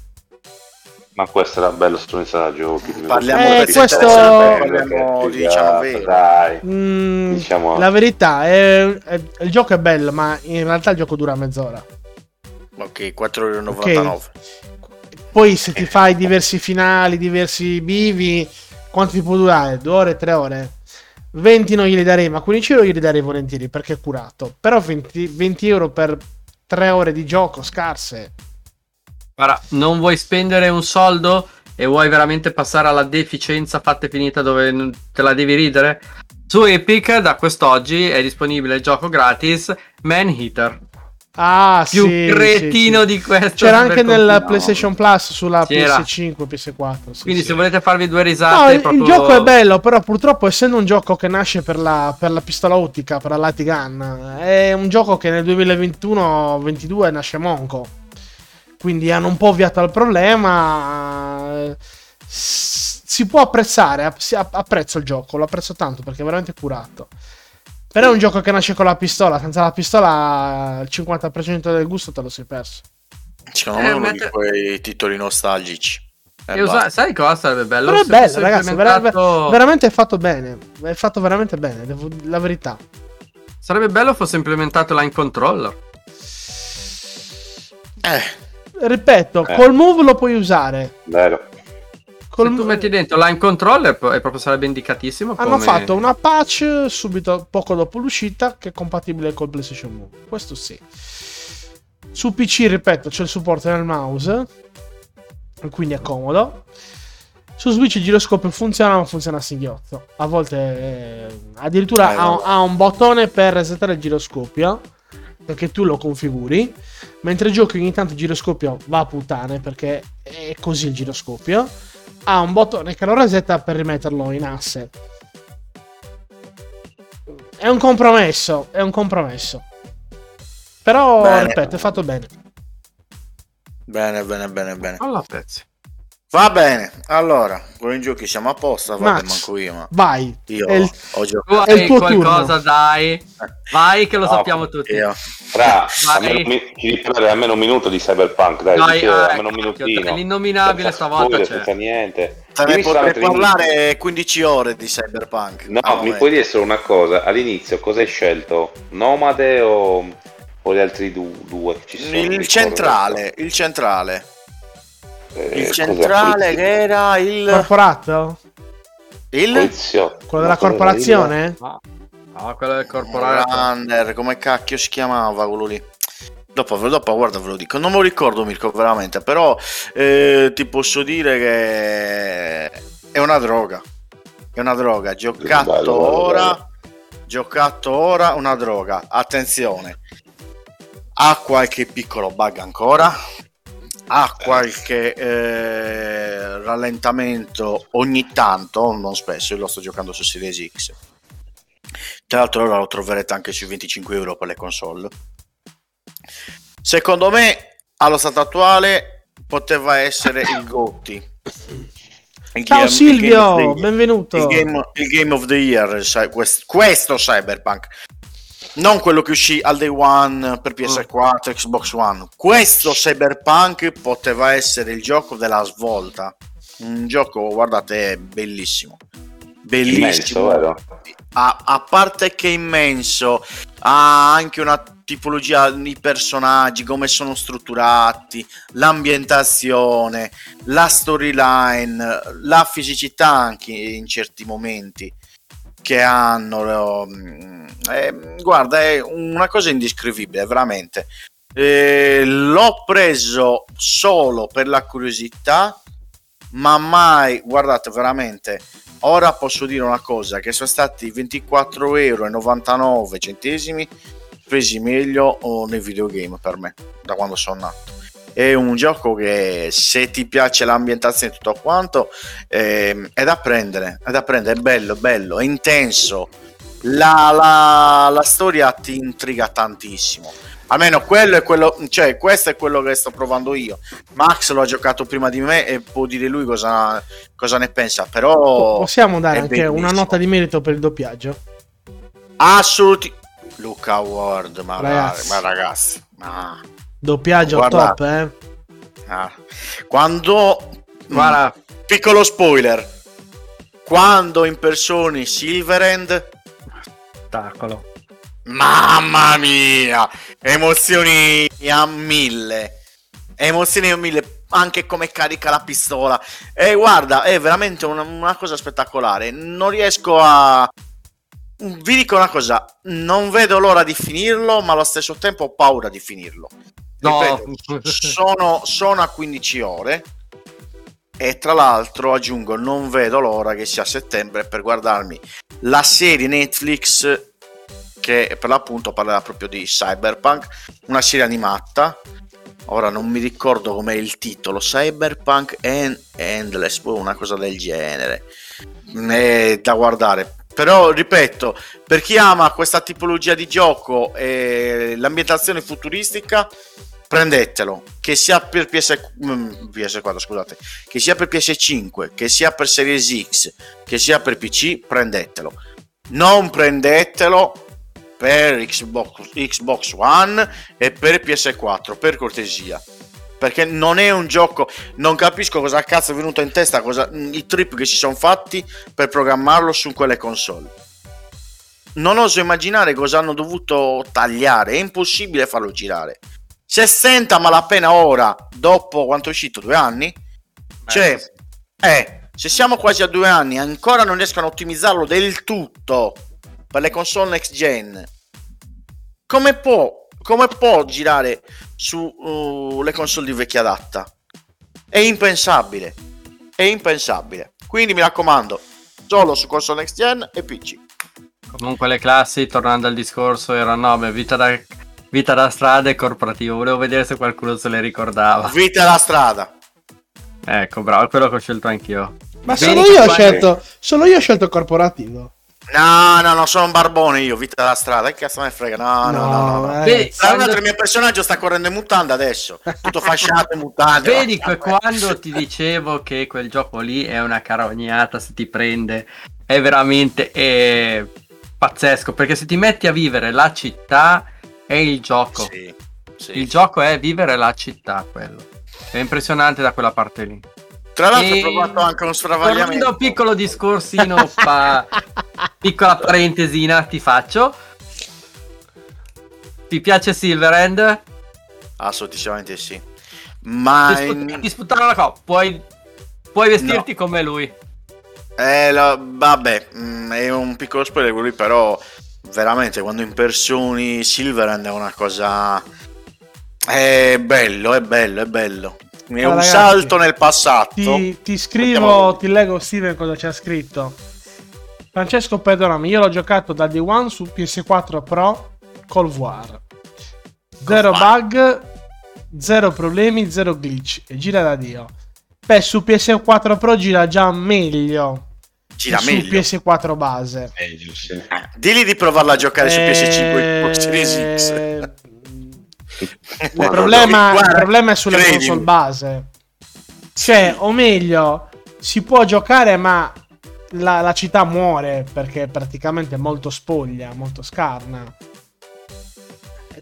Ma questo era bello strunizzato giochi. Parliamo Eh, di questo- parliamo di diciamo vero. Dai, Mm, diciamo La verità è, è- il gioco è bello, ma in realtà il gioco dura mezz'ora. Ok, 4,99€. Poi se ti fai diversi finali, diversi bivi, quanto ti può durare? Due ore, tre ore? 20 non glieli darei, ma 15 euro glieli darei volentieri perché è curato. Però 20, 20 euro per 3 ore di gioco scarse. Guarda, non vuoi spendere un soldo e vuoi veramente passare alla deficienza fatta e finita dove te la devi ridere? Su Epic da quest'oggi è disponibile il gioco gratis Man Eater. Ah, Più sì, cretino sì, sì. di questo. C'era anche nel. PlayStation Plus sulla C'era. PS5, PS4. sì, Quindi se volete farvi due No, risate... il, proprio- il gioco è bello, però purtroppo essendo un gioco che nasce per la, per la pistola ottica, per la light gun, è un gioco che nel 2021-22 nasce monco. Quindi hanno un po' ovviato al problema. Si può apprezzare, apprezzo il gioco, lo apprezzo tanto perché è veramente curato. Però è un gioco che nasce con la pistola, senza la pistola il 50% del gusto te lo sei perso. Secondo Eh, me è uno mette- di quei titoli nostalgici. Eh, basta. sai cosa sarebbe bello? Però è bello, ragazzi, implementato- veramente è fatto bene. È fatto veramente bene, devo- la verità. Sarebbe bello fosse implementato line controller. Eh, Ripeto, Eh. col move lo puoi usare. vero. Col Se tu metti dentro line controller proprio sarebbe indicatissimo. Hanno come- fatto una patch subito poco dopo l'uscita che è compatibile col PlayStation Move. Questo sì. Su PC, ripeto, c'è il supporto nel mouse. e Quindi è comodo. Su Switch il giroscopio funziona, ma funziona a singhiozzo. A volte eh, addirittura ha, ha un bottone per resettare il giroscopio. Perché tu lo configuri. Mentre giochi ogni tanto il giroscopio va a puttane perché è così il giroscopio. Ha un bottone che lo resetta per rimetterlo in asse. È un compromesso, è un compromesso. Però, Bene. ripeto, è fatto bene. bene, bene, bene, bene. Alla pezzi. Va bene, allora, con i giochi siamo a posto, vabbè, Max. manco io, ma Vai. io È il- ho giocato. È il hai tuo qualcosa, turno. dai. Vai che lo No, sappiamo tutti. Io. Fra, Vai. almeno, un mi- ci devi parlare almeno un minuto di Cyberpunk, dai, Dai, dici, eh, almeno un minutino. l'innominabile Senza stavolta spoiler, c'è. Senza niente. Ne Dimmi potrei parlare 15 ore di Cyberpunk. No, mi momento. puoi dire solo una cosa, all'inizio cosa hai scelto? Nomade o, o gli altri du- due che ci sono? Il centrale, il centrale. Eh, Il cos'è? centrale che era il... Corporato? il... Poliziotto. Quello della corporazione? Il- No, quello del corporale. Runner, come cacchio si chiamava quello lì? Dopo, dopo, guarda, ve lo dico. Non me lo ricordo, Mirko, veramente. Però eh, ti posso dire che è una droga. È una droga. Giocato bello, ora. bello. Giocato ora, una droga. Attenzione. Ha qualche piccolo bug ancora. Ha qualche eh, rallentamento ogni tanto, non spesso. Io lo sto giocando su Series X. Tra l'altro, ora lo troverete anche sui 25 euro per le console. Secondo me, allo stato attuale, poteva essere il Gotti. Il Ciao game- il Silvio, year. benvenuto. Il game, il game of the year, questo Cyberpunk. Non quello che uscì al day one per PS4, Xbox One. Questo Cyberpunk poteva essere il gioco della svolta. Un gioco, guardate, bellissimo. Bellissimo Immenso, a, a parte che è immenso, ha anche una tipologia di personaggi, come sono strutturati, l'ambientazione, la storyline, la fisicità anche in certi momenti che hanno. mm, eh, guarda, è una cosa indescrivibile, veramente. Eh, l'ho preso solo per la curiosità, ma mai, guardate, veramente Ora posso dire una cosa, che sono stati 24,99 euro presi meglio oh, nei videogame per me, da quando sono nato. È un gioco che se ti piace l'ambientazione e tutto quanto ehm, è da prendere, è da prendere, è bello, bello, è intenso. La, la- la storia ti intriga tantissimo. Almeno quello è quello, cioè questo è quello che sto provando io. Max lo ha giocato prima di me e può dire lui cosa, cosa ne pensa, però Possiamo dare anche bellissimo. una nota di merito per il doppiaggio. assoluti Luca Ward, ma Ragazzi. ma ragazzi, ma, Doppiaggio Guarda. top, eh. ah. quando Guarda, piccolo spoiler, quando impersoni Silverend, spettacolo. mamma mia, emozioni a mille, emozioni a mille, anche come carica la pistola. E guarda, è veramente una, una cosa spettacolare. Non riesco a. Vi dico una cosa, non vedo l'ora di finirlo, ma allo stesso tempo ho paura di finirlo. No. Ripeto, sono, sono a 15 ore. E tra l'altro aggiungo, non vedo l'ora che sia settembre per guardarmi la serie Netflix che per l'appunto parlerà proprio di Cyberpunk, una serie animata. Ora non mi ricordo com'è il titolo, Cyberpunk and Endless, boh, una cosa del genere. È da guardare. Però ripeto, per chi ama questa tipologia di gioco e l'ambientazione futuristica, prendetelo. Che sia per PS, mm, PS4, scusate, che sia per PS5, che sia per Series X, che sia per PC, prendetelo. Non prendetelo per Xbox, Xbox One e per PS4, per cortesia. Perché non è un gioco, non capisco cosa cazzo è venuto in testa, cosa, i trip che si sono fatti per programmarlo su quelle console. Non oso immaginare cosa hanno dovuto tagliare, è impossibile farlo girare. 60 malapena ora, dopo quanto è uscito? Due anni? Cioè, eh, se siamo quasi a due anni e ancora non riescono a ottimizzarlo del tutto per le console next gen, come può, come può girare sulle console di vecchia data? È impensabile, è impensabile. Quindi mi raccomando, solo su console next gen e PC. Comunque le classi, tornando al discorso, erano no, beh, vita da, vita da strada e corporativo. Volevo vedere se qualcuno se le ricordava. Vita alla strada. Ecco, bravo, quello che ho scelto anch'io. Ma solo io ho che- scelto, solo io ho scelto il corporativo. No, no, no, sono un barbone io, vita alla strada. Che cazzo me ne frega? No, no, no. no, no. eh, Vedi, Tra l'altro quando- il mio personaggio sta correndo in mutanda adesso, tutto fasciato in mutande. Vedi che quando ti dicevo che quel gioco lì è una carognata se ti prende, è veramente è pazzesco, perché se ti metti a vivere la città è il gioco. Sì, sì. Il gioco è vivere la città, quello. È impressionante da quella parte lì. Tra l'altro E- ho provato anche uno Tornando sfravagliamento. a un piccolo discorsino, fa... piccola parentesina ti faccio. Ti piace Silverhand? Assolutamente sì. Ma Ti, in- la coppa, puoi, puoi vestirti come lui. eh, la- vabbè, mm, è un piccolo spoiler lì, però veramente quando impersoni Silverhand è una cosa... È bello, è bello, è bello. È Ah, un ragazzi, salto nel passato. Ti, ti scrivo, ti leggo Steven cosa c'è scritto. Francesco, perdonami, io l'ho giocato da Day One su PS4 Pro Cold War. Zero bug, zero problemi, zero glitch. E gira da Dio. Beh, su PS4 Pro gira già meglio. Gira che meglio. Su PS4 base. Meglio, sì. Eh, Digli di provarla a giocare su PS5 e Eh, Xbox Series X. Il problema, guarda, il problema è sulle credimi. console base. Cioè, o meglio, si può giocare, ma la, la città muore perché è praticamente molto spoglia, molto scarna.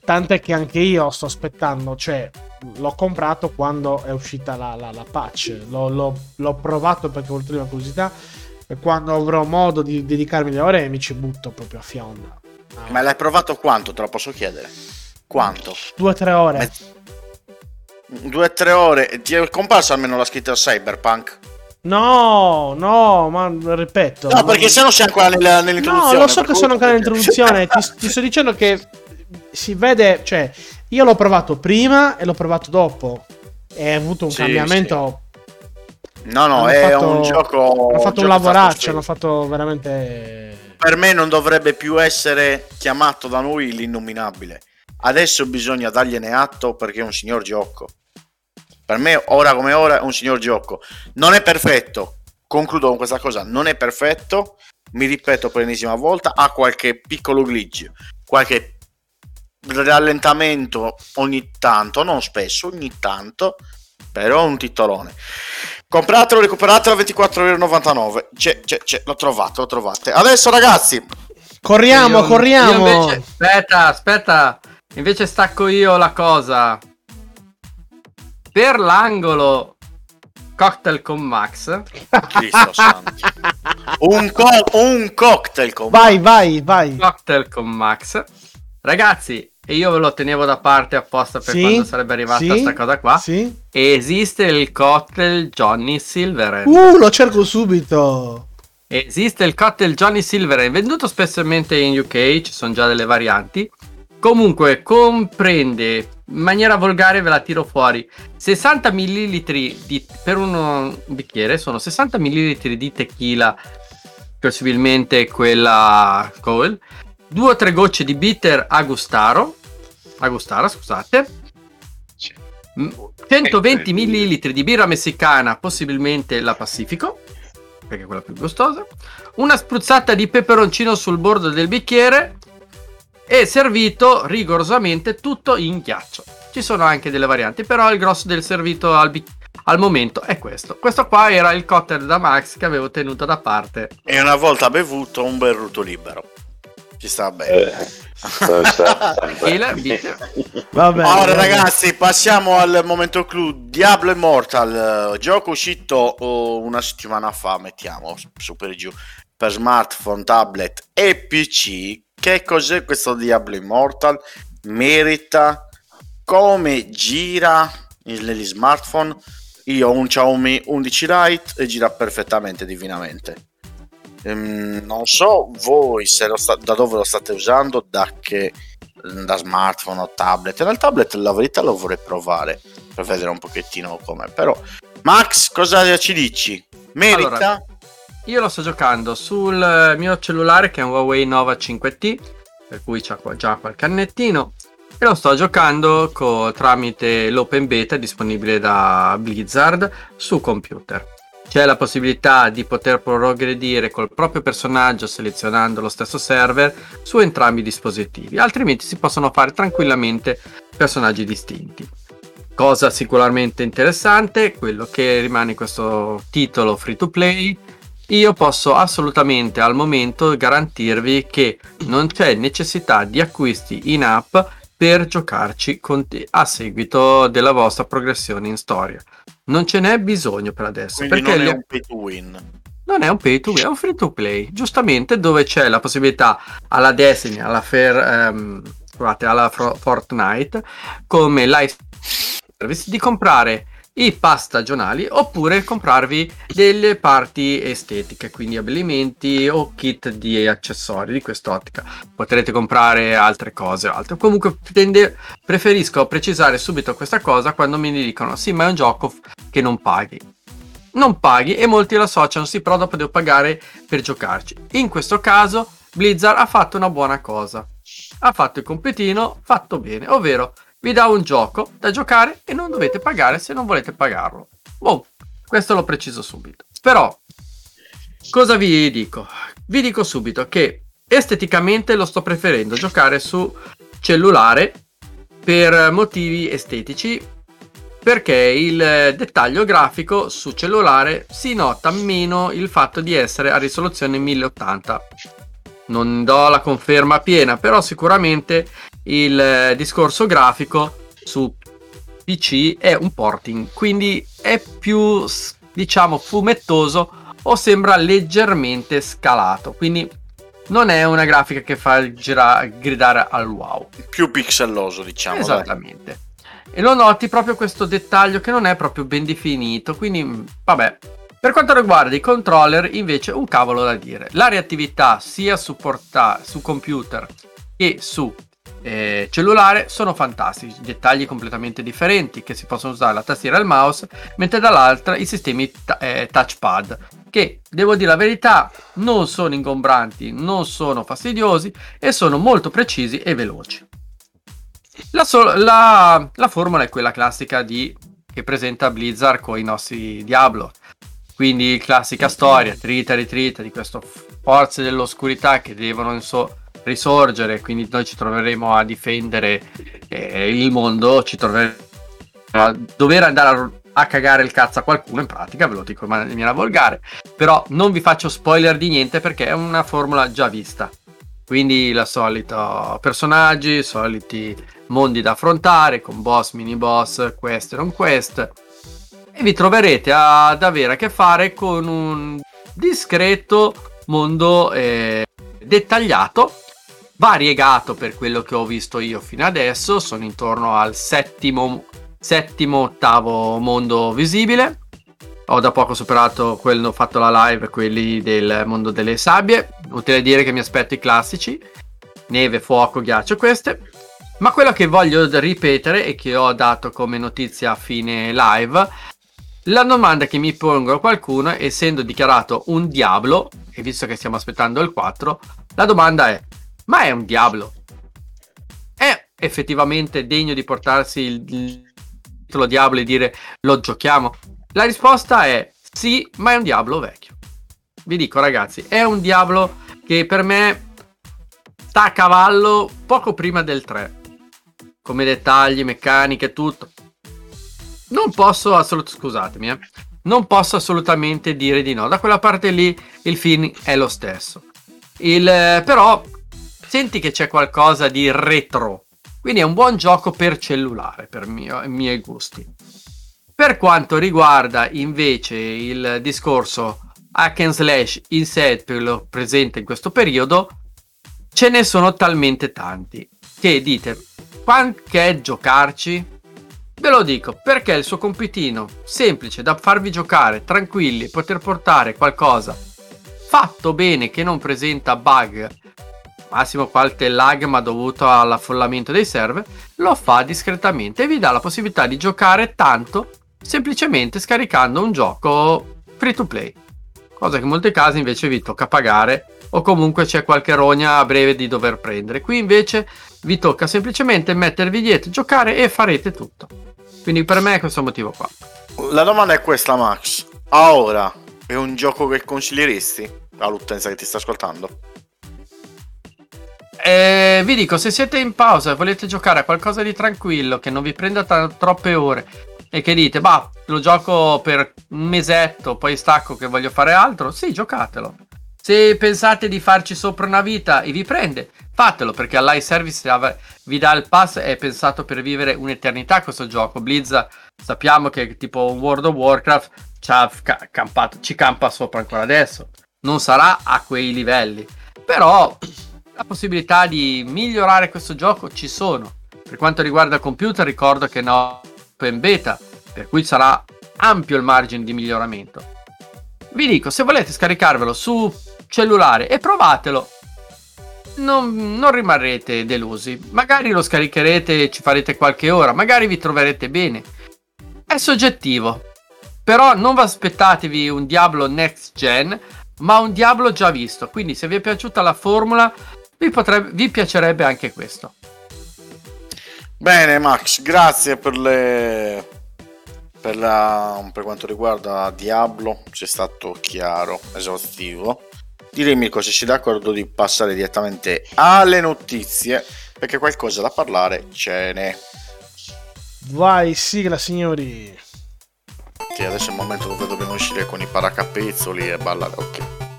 Tant'è che anche io sto aspettando, cioè, l'ho comprato quando è uscita la, la- la patch. L'ho, l'ho- l'ho provato perché ho avuto una curiosità. E quando avrò modo di dedicarmi le ore, mi ci butto proprio a fionda. Ah, Ma l'hai provato quanto? Te lo posso chiedere? Quanto? Due o tre ore. Mezz- Due o tre ore. Ti è comparsa almeno la scritta Cyberpunk? No, no, ma ripeto. No, perché se no sei ancora nella- nell'introduzione. No, lo so che sono ancora nell'introduzione. ti, ti sto dicendo che si vede, cioè, io l'ho provato prima e l'ho provato dopo. E ha avuto un Sì, cambiamento. No, no, Hanno è fatto- un gioco. Hanno fatto gioco un lavoraccio, hanno fatto veramente. Per me non dovrebbe più essere chiamato da noi l'innominabile. Adesso bisogna dargliene atto perché è un signor gioco. Per me, ora come ora, è un signor gioco. Non è perfetto. Concludo con questa cosa. Non è perfetto. Mi ripeto per l'ennesima volta. Ha qualche piccolo glitch. Qualche rallentamento ogni tanto. Non spesso, ogni tanto. Però è un titolone. Compratelo, recuperatelo a 24,99€. C'è, c'è, c'è. L'ho trovato, lo trovate. Adesso, ragazzi. Corriamo, Io- corriamo. io invece- aspetta, aspetta. Invece stacco io la cosa. Per l'angolo cocktail con Max. Cristo santo. Un, co- un cocktail con Vai, vai, vai. Cocktail con Max. Ragazzi, e io ve lo tenevo da parte apposta per Sì, quando sarebbe arrivata sì, questa cosa qua. Sì. Esiste il cocktail Johnny Silver. Uh, lo cerco subito. Esiste il cocktail Johnny Silver, è venduto spessamente in UK, ci sono già delle varianti. Comunque comprende, in maniera volgare ve la tiro fuori, 60 ml di, per uno bicchiere, sono 60 ml di tequila, possibilmente quella Cole, 2 o 3 gocce di bitter Agustaro, Agustara scusate, Sì. Mm, 120 ml di birra messicana, possibilmente la Pacifico, perché è quella più gustosa, una spruzzata di peperoncino sul bordo del bicchiere e servito rigorosamente tutto in ghiaccio. Ci sono anche delle varianti, però il grosso del servito al, bic- al momento è questo. Questo qua era il cocktail da Max che avevo tenuto da parte. E una volta bevuto un bel rutto libero. Ci sta bene. Eh, dove sta? Il bitter. Va bene. Ora va bene. ragazzi passiamo al momento clou Diablo Immortal eh, Gioco uscito oh, una settimana fa Mettiamo su per giù Per smartphone, tablet e PC Che cos'è questo Diablo Immortal? Merita Come gira negli smartphone Io ho un Xiaomi 11 Lite E gira perfettamente divinamente Ehm, Non so voi sta- da dove lo state usando Da che da smartphone o tablet. Nel tablet la verità lo vorrei provare per vedere un pochettino com'è. Però, Max, cosa ci dici? Merita? Allora, Io lo sto giocando sul mio cellulare che è un Huawei Nova 5T, per cui qua- già qualche annettino. E lo sto giocando co- tramite l'open beta disponibile da Blizzard su computer. C'è la possibilità di poter progredire col proprio personaggio selezionando lo stesso server su entrambi i dispositivi, altrimenti si possono fare tranquillamente personaggi distinti. Cosa sicuramente interessante, quello che rimane in questo titolo free to play, io posso assolutamente al momento garantirvi che non c'è necessità di acquisti in app per giocarci a seguito della vostra progressione in storia. Non ce n'è bisogno per adesso. Quindi perché non è un pay to win. non è un pay to win, è un free to play, giustamente dove c'è la possibilità alla Destiny, alla Fair, ehm, scusate, alla Fortnite come live service di comprare i pass stagionali oppure comprarvi delle parti estetiche, quindi abbellimenti o kit di accessori di quest'ottica. Potrete comprare altre cose o altro. Comunque tende, preferisco precisare subito questa cosa quando mi dicono sì, ma è un gioco che non paghi. Non paghi e molti lo associano, sì, però dopo devo pagare per giocarci. In questo caso Blizzard ha fatto una buona cosa. Ha fatto il compitino fatto bene, ovvero vi dà un gioco da giocare e non dovete pagare se non volete pagarlo. Boh, questo lo preciso subito. Però, cosa vi dico? Vi dico subito che esteticamente lo sto preferendo giocare su cellulare per motivi estetici perché il dettaglio grafico su cellulare si nota meno il fatto di essere a risoluzione 1080 non do la conferma piena, però sicuramente il eh, discorso grafico su PC è un porting, quindi è più diciamo fumettoso o sembra leggermente scalato, quindi non è una grafica che fa girare, gridare al wow. Più pixelloso, diciamo. Esattamente. Dai. E lo noti proprio questo dettaglio che non è proprio ben definito, quindi vabbè, per quanto riguarda i controller, invece, un cavolo da dire. La reattività sia su, porta- su computer che su eh, cellulare sono fantastici, dettagli completamente differenti che si possono usare la tastiera e il mouse, mentre dall'altra i sistemi t- eh, touchpad che devo dire la verità non sono ingombranti, non sono fastidiosi e sono molto precisi e veloci. La, so- la-, la formula è quella classica di, che presenta Blizzard con i nostri Diablo, quindi classica storia, trita e ritrita di queste forze dell'oscurità che devono inso- risorgere, quindi noi ci troveremo a difendere eh, il mondo, ci troveremo a dover andare a, a, cagare il cazzo a qualcuno, in pratica, ve lo dico in maniera volgare, però non vi faccio spoiler di niente perché è una formula già vista. Quindi la solita personaggi, soliti mondi da affrontare con boss, mini boss, quest e non quest e vi troverete ad avere a che fare con un discreto mondo eh, dettagliato, variegato per quello che ho visto io fino adesso, sono intorno al settimo, settimo ottavo mondo visibile. Ho da poco superato quello, fatto la live, quelli del mondo delle sabbie. Utile dire che mi aspetto i classici, neve, fuoco, ghiaccio, queste. Ma quello che voglio ripetere e che ho dato come notizia a fine live la domanda che mi pongo qualcuno, essendo dichiarato un diavolo, e visto che stiamo aspettando il 4, la domanda è: ma è un diavolo? È effettivamente degno di portarsi il, titolo diavolo e dire lo giochiamo? La risposta è sì, ma è un diavolo vecchio. Vi dico ragazzi, è un diavolo che per me sta a cavallo poco prima del 3. Come dettagli, meccaniche, tutto non posso assolutamente, scusatemi, eh, non posso assolutamente dire di no. Da quella parte lì il film è lo stesso. Il, eh, però senti che c'è qualcosa di retro. Quindi è un buon gioco per cellulare, per mio, i miei gusti. Per quanto riguarda invece il discorso hack and slash in set presente in questo periodo, ce ne sono talmente tanti che dite, che è giocarci? Ve lo dico perché il suo compitino semplice da farvi giocare tranquilli poter portare qualcosa fatto bene che non presenta bug, massimo qualche lag ma dovuto all'affollamento dei server, lo fa discretamente e vi dà la possibilità di giocare tanto semplicemente scaricando un gioco free to play. Cosa che in molti casi invece vi tocca pagare o comunque c'è qualche rogna a breve di dover prendere. Qui invece vi tocca semplicemente mettervi dietro, giocare e farete tutto. Quindi per me è questo motivo qua. La domanda è questa, Max. A ora è un gioco che consiglieresti all'utenza che ti sta ascoltando? Eh, vi dico, se siete in pausa e volete giocare a qualcosa di tranquillo, che non vi prenda t- troppe ore e che dite, bah, lo gioco per un mesetto, poi stacco che voglio fare altro, sì, giocatelo. Se pensate di farci sopra una vita e vi prende, fatelo perché all'I Service vi dà il pass, è pensato per vivere un'eternità questo gioco. Blizz sappiamo che tipo World of Warcraft ci, campato, ci campa sopra ancora adesso. Non sarà a quei livelli, però la possibilità di migliorare questo gioco ci sono. Per quanto riguarda il computer ricordo che no open beta per cui sarà ampio il margine di miglioramento. Vi dico, se volete scaricarvelo su cellulare e provatelo, non, non, rimarrete delusi. Magari lo scaricherete e ci farete qualche ora, magari vi troverete bene. È soggettivo. Però non vi aspettatevi un Diablo next gen, ma un Diablo già visto. Quindi se vi è piaciuta la formula, vi, potrebbe, vi piacerebbe anche questo. Bene Max, grazie per le... Per, la... per quanto riguarda Diablo, sei stato chiaro, esaustivo. Direi Mirko se sei d'accordo di passare direttamente alle notizie, perché qualcosa da parlare ce n'è. Vai, sigla signori. Che adesso è il momento dove dobbiamo uscire con i paracapezzoli e ballare, ok.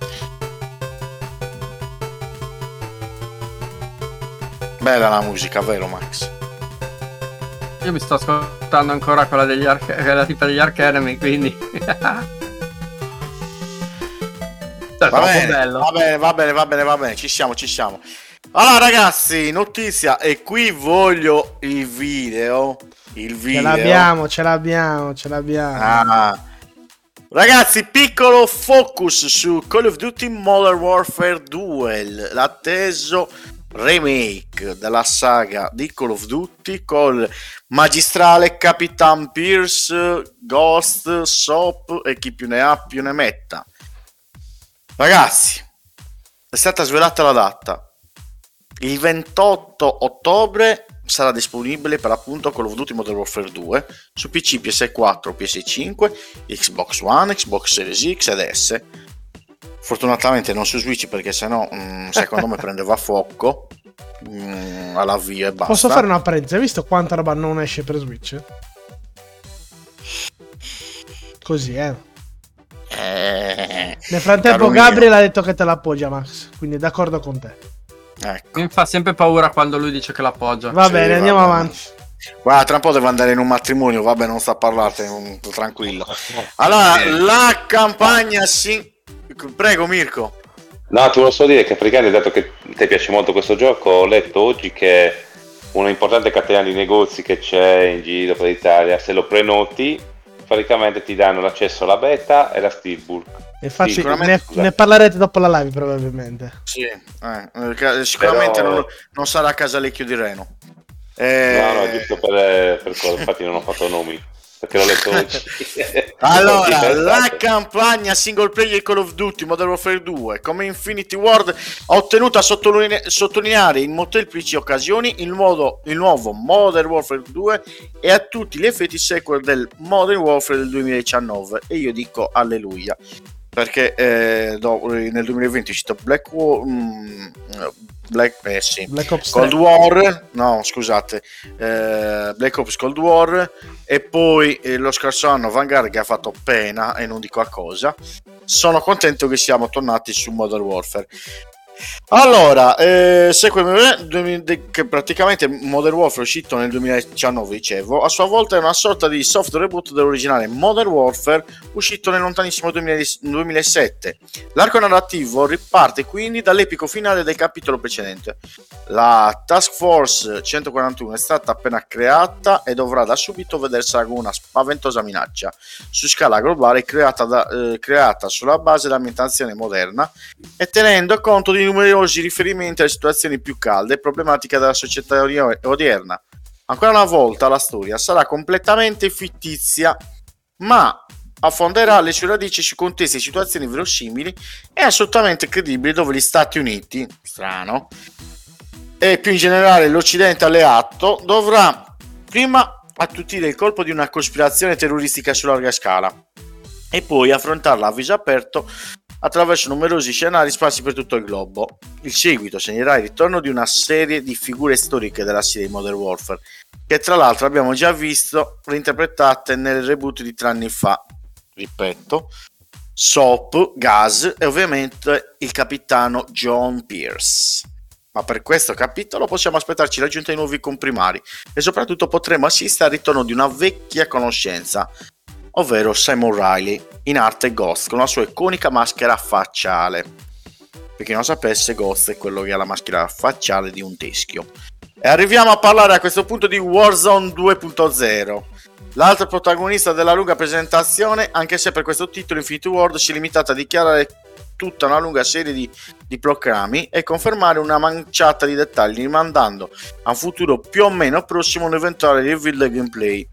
Bella la musica, vero Max? Io mi sto ascoltando ancora quella degli Arch- quella tipa degli Ark Enemy, quindi... va bene, va bene, va bene, va bene, va bene, ci siamo, ci siamo. Allora ragazzi, notizia, e qui voglio il video. Il video. Ce l'abbiamo, ce l'abbiamo, ce l'abbiamo. Ah. Ragazzi, piccolo focus su Call of Duty Modern Warfare 2, l'atteso remake della saga di Call of Duty col magistrale Capitan Pierce, Ghost, Sop e chi più ne ha più ne metta. Ragazzi, è stata svelata la data. Il 28 ottobre sarà disponibile per appunto Call of Duty Modern Warfare 2 su PC, PS4, PS5, Xbox One, Xbox Series X ed S. Fortunatamente non su Switch perché sennò mh, secondo me prendeva fuoco mh, all'avvio e basta. Posso fare una parentesi? Hai visto quanta roba non esce per Switch? Così, eh. Eh, Nel frattempo. Gabriel ha detto che te l'appoggia Max, quindi d'accordo con te. Ecco. Mi fa sempre paura quando lui dice che l'appoggia. Va Sì, bene, va andiamo bene. avanti. Guarda, tra un po' devo andare in un matrimonio, vabbè, non sta a tranquillo. Allora, la campagna si... Prego Mirko. No, ti volevo solo dire che praticamente, dato che ti piace molto questo gioco, ho letto oggi che una importante catena di negozi che c'è in giro per l'Italia, se lo prenoti, praticamente ti danno l'accesso alla beta e la Steelbook. Infatti, sicuramente- ne, ne parlerete dopo la live, probabilmente. Sì, eh, eh, sicuramente Però- non, non sarà a Casalecchio di Reno. Eh, No, no, giusto per, per quello, infatti non ho fatto nomi, perché l'ho letto oggi. Allora, la campagna single player Call of Duty Modern Warfare 2 come Infinity Ward ha ottenuto a sottoline- sottolineare in molteplici occasioni il, modo- il nuovo Modern Warfare 2 e a tutti gli effetti sequel del Modern Warfare del 2019 e io dico alleluia. Perché eh, do- nel 2020 è uscito Black War mm, Black, eh, sì. Black Ops 3. Cold War, no scusate, eh, Black Ops Cold War e poi eh, lo scorso anno Vanguard che ha fatto pena e non dico a cosa. Sono contento che siamo tornati su Modern Warfare. Allora, eh, de- che praticamente Modern Warfare uscito nel 2019, dicevo, a sua volta è una sorta di soft reboot dell'originale Modern Warfare uscito nel lontanissimo 2000 2007. L'arco narrativo riparte quindi dall'epico finale del capitolo precedente. La Task Force 141 è stata appena creata e dovrà da subito vedersela come una spaventosa minaccia su scala globale creata, da- eh, creata sulla base dell'ambientazione moderna e tenendo conto di numerosi riferimenti alle situazioni più calde e problematiche della società odierna. Ancora una volta la storia sarà completamente fittizia, ma affonderà le sue radici su contesti e situazioni verosimili e assolutamente credibili dove gli Stati Uniti, strano, e più in generale l'Occidente alleato dovrà prima attutire il colpo di una cospirazione terroristica su larga scala e poi affrontarla a viso aperto attraverso numerosi scenari sparsi per tutto il globo. Il seguito segnerà il ritorno di una serie di figure storiche della serie Modern Warfare, che tra l'altro abbiamo già visto reinterpretate nel reboot di tre anni fa. Ripeto, Soap, Gas e ovviamente il capitano John Pierce. Ma per questo capitolo possiamo aspettarci l'aggiunta di nuovi comprimari e soprattutto potremo assistere al ritorno di una vecchia conoscenza, ovvero Simon Riley in arte Ghost con la sua iconica maschera facciale. Per chi non sapesse, Ghost è quello che ha la maschera facciale di un teschio. E arriviamo a parlare a questo punto di Warzone 2.0. L'altro protagonista della lunga presentazione, anche se per questo titolo Infinity World si è limitato a dichiarare tutta una lunga serie di, di proclami e confermare una manciata di dettagli, rimandando a un futuro più o meno prossimo un eventuale reveal del gameplay.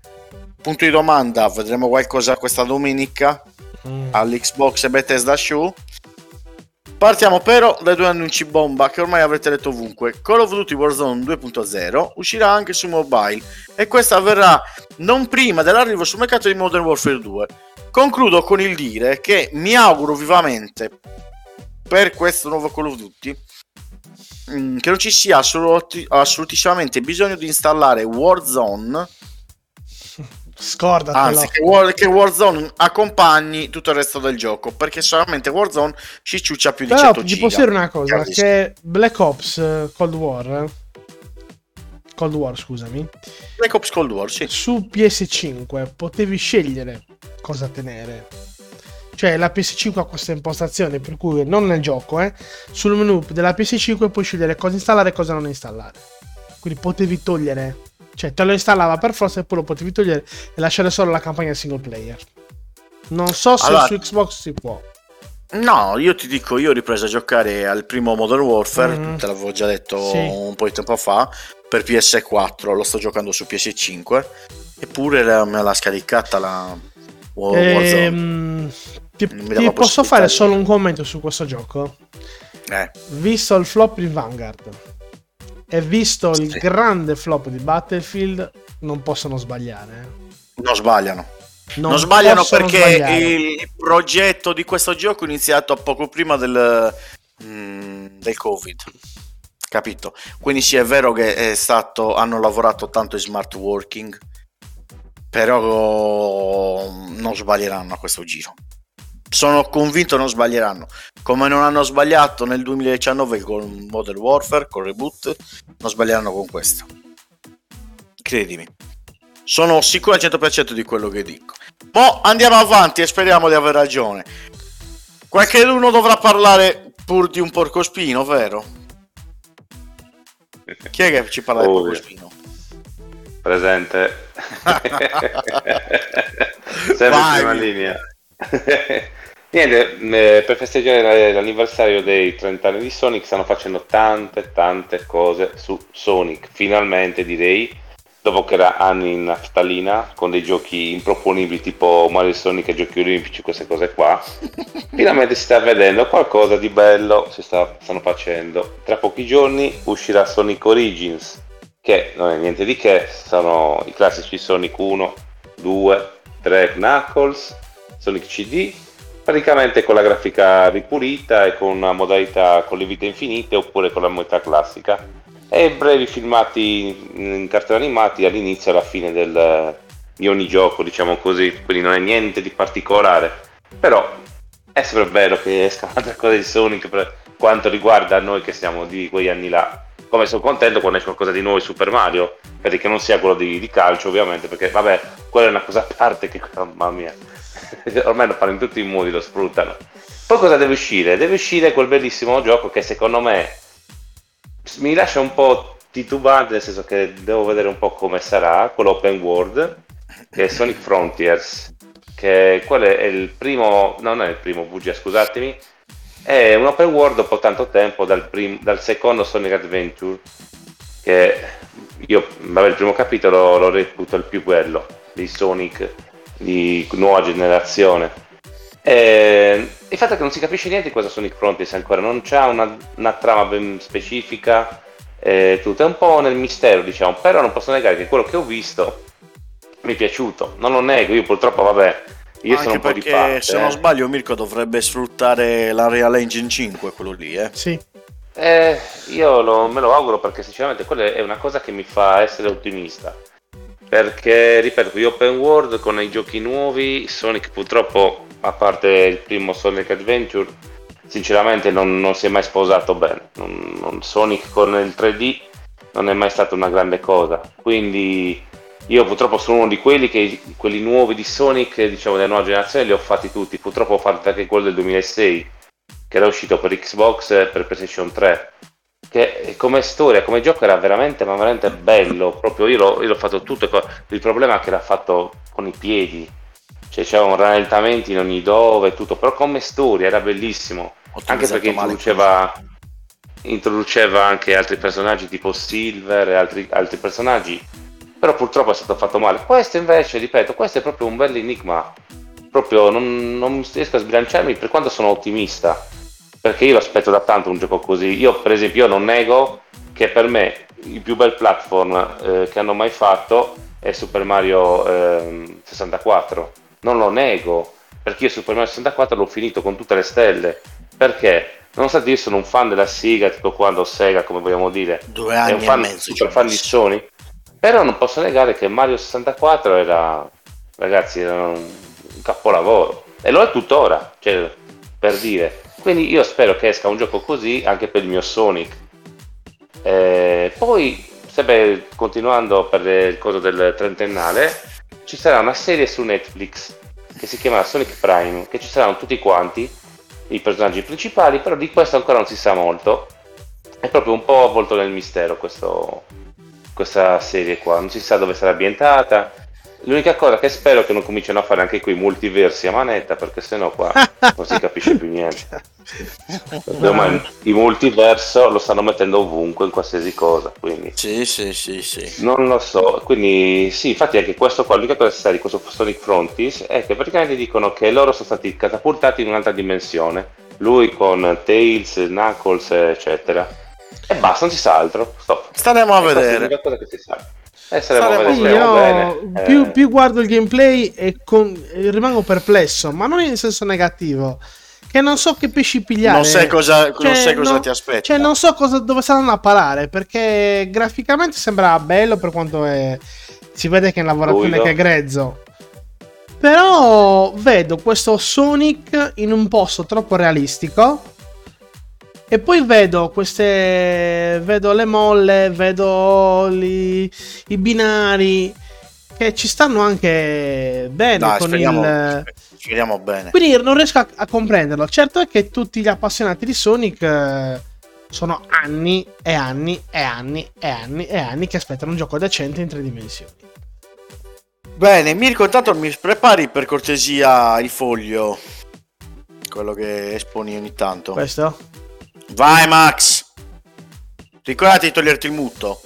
Punto di domanda, vedremo qualcosa questa domenica Mm. all'Xbox e Bethesda Show. Partiamo però dai due annunci bomba che ormai avrete letto ovunque. Call of Duty Warzone 2.0 uscirà anche su mobile e questo avverrà non prima dell'arrivo sul mercato di Modern Warfare 2. Concludo con il dire che mi auguro vivamente per questo nuovo Call of Duty mm, che non ci sia assoluti- assolutissimamente bisogno di installare Warzone Scordatelo. Anzi, che, War- che Warzone accompagni tutto il resto del gioco. Perché solamente Warzone ci ciuccia più di Però 100 ti giga. posso dire una cosa: che Black Ops eh, Cold War. Cold War, scusami. Black Ops Cold War, sì. Su PS5 potevi scegliere cosa tenere. Cioè, la PS5 ha questa impostazione per cui non nel gioco, eh, sul menu della PS5 puoi scegliere cosa installare e cosa non installare. Quindi potevi togliere, cioè te lo installava per forza e poi lo potevi togliere e lasciare solo la campagna single player. Non so se Allora- su Xbox si può. No, io ti dico, io ho ripreso a giocare al primo Modern Warfare, Mhm. te l'avevo già detto Sì. un po' di tempo fa, per PS4, lo sto giocando su PS5, eppure la- me l'ha scaricata la Wa- Warzone. Ehm, ti ti posso fare solo un commento su questo gioco? Eh, Visto il flop di Vanguard e visto il Sì. grande flop di Battlefield, non possono sbagliare. eh. non sbagliano. Non, Non, sbagliano perché sbagliare. il progetto di questo gioco è iniziato poco prima del, mm, del Covid. Capito? Quindi sì, è vero che è stato, hanno lavorato tanto in smart working, però non sbaglieranno a questo giro. Sono convinto non sbaglieranno. Come non hanno sbagliato nel 2019 con Modern Warfare, con Reboot, non sbaglieranno con questo. Credimi. Sono sicuro al 100% di quello che dico. Mo andiamo avanti e speriamo di aver ragione. Qualcuno dovrà parlare pur di un porcospino, vero? Chi è che ci parla di Ovvio. porcospino? Presente. Sempre Vai, in prima linea. Niente, eh, per festeggiare l'anniversario dei 30 anni di Sonic stanno facendo tante tante cose su Sonic, finalmente direi, dopo che era anni in naftalina con dei giochi improponibili tipo Mario Sonic e giochi olimpici, queste cose qua, finalmente si sta vedendo qualcosa di bello, si sta, stanno facendo. Tra pochi giorni uscirà Sonic Origins, che non è niente di che, sono i classici Sonic 1, 2, 3 Knuckles, Sonic CD, praticamente con la grafica ripulita e con una modalità con le vite infinite oppure con la modalità classica. E brevi filmati in cartoni animati all'inizio e alla fine del- di ogni gioco, diciamo così, quindi non è niente di particolare, però è sempre bello che esca un'altra cosa di Sonic per quanto riguarda noi che siamo di quegli anni là. Come sono contento quando esce qualcosa di nuovo Super Mario, perché non sia quello di, di calcio ovviamente, perché vabbè, quella è una cosa a parte che, mamma mia, ormai lo fanno in tutti i modi, lo sfruttano. Poi cosa deve uscire? Deve uscire quel bellissimo gioco che secondo me mi lascia un po' titubante, nel senso che devo vedere un po' come sarà, quello open world, che è Sonic Frontiers, che quello è il primo, non è il primo VGA, scusatemi, è un open world dopo tanto tempo dal, prim- dal secondo Sonic Adventure, che io, vabbè, il primo capitolo lo reputo il più bello di Sonic di nuova generazione. E il fatto è che non si capisce niente di cosa Sonic Frontiers ancora, non c'ha una, una trama ben specifica, eh, tutto è un po' nel mistero, diciamo, però non posso negare che quello che ho visto mi è piaciuto, non lo nego, io purtroppo, vabbè, io Anche sono un po' di perché parte. se eh. non sbaglio Mirko dovrebbe sfruttare la Real Engine 5, quello lì, eh. Sì. Eh, io lo- me lo auguro perché sinceramente quella è una cosa che mi fa essere ottimista. Perché, ripeto, gli open world con i giochi nuovi, Sonic purtroppo, a parte il primo Sonic Adventure, sinceramente non, non si è mai sposato bene. Non- non- Sonic con il 3D non è mai stata una grande cosa. Quindi io purtroppo sono uno di quelli che quelli nuovi di Sonic, diciamo della nuova generazione, li ho fatti tutti. Purtroppo ho fatto anche quello del 2006 che era uscito per Xbox e per PlayStation 3 che come storia, come gioco era veramente, ma veramente bello. Proprio io l'ho, io l'ho fatto tutto. Il problema è che l'ha fatto con i piedi, cioè c'erano rallentamenti in ogni dove, tutto. Però come storia era bellissimo. Anche perché introduceva, introduceva anche altri personaggi tipo Silver e altri, altri personaggi. Però purtroppo è stato fatto male. Questo invece, ripeto, questo è proprio un bel enigma. Proprio non, non riesco a sbilanciarmi per quanto sono ottimista. Perché io lo aspetto da tanto un gioco così. Io, per esempio, io non nego che per me il più bel platform eh, che hanno mai fatto è Super Mario ehm, 64. Non lo nego, perché io Super Mario 64 l'ho finito con tutte le stelle. Perché? Nonostante io sono un fan della Sega, tipo quando Sega, come vogliamo dire, Due è anni un fan, e mezzo. super ho fan di. Sony. Però non posso negare che Mario 64 era, ragazzi, era un capolavoro. E lo è tuttora, cioè, per dire. Quindi io spero che esca un gioco così anche per il mio Sonic. Eh, poi, sempre continuando per il coso del trentennale, ci sarà una serie su Netflix che si chiama Sonic Prime, che ci saranno tutti quanti i personaggi principali, però di questo ancora non si sa molto. È proprio un po' avvolto nel mistero questo, questa serie qua, non si sa dove sarà ambientata. L'unica cosa che spero è che non cominciano a fare anche qui multiversi a manetta, perché sennò qua non si capisce più niente. Ormai il multiverso lo stanno mettendo ovunque, in qualsiasi cosa, quindi Sì, sì, sì, sì. non lo so. Quindi sì, infatti anche questo qua, l'unica cosa che sa di questo Sonic Frontis è che praticamente dicono che loro sono stati catapultati in un'altra dimensione. Lui con Tails, Knuckles, eccetera. E basta, non si sa altro. Stop. Staremo a E è vedere. l'unica cosa che si sa. E saremo Io bene. più, Eh, più guardo il gameplay e con- e rimango perplesso, ma non in senso negativo. Che non so che pesci pigliare. Non sai cosa, non Cioè, sai cosa no- ti aspetta. Cioè, non so cosa, dove saranno a parare. Perché graficamente sembra bello per quanto è. Si vede che è in lavorazione Fluido. che è grezzo. Però vedo questo Sonic in un posto troppo realistico. E poi vedo queste. Vedo le molle, vedo li- i binari. Che ci stanno anche bene Dai, con speriamo, il. speriamo bene. Quindi non riesco a, a comprenderlo. Certo è che tutti gli appassionati di Sonic eh, sono anni e anni e anni e anni e anni che aspettano un gioco decente in tre dimensioni. Bene, Mirko, intanto mi prepari per cortesia il foglio. Quello che esponi ogni tanto. Questo? Vai, Max. Ricordati di toglierti il muto.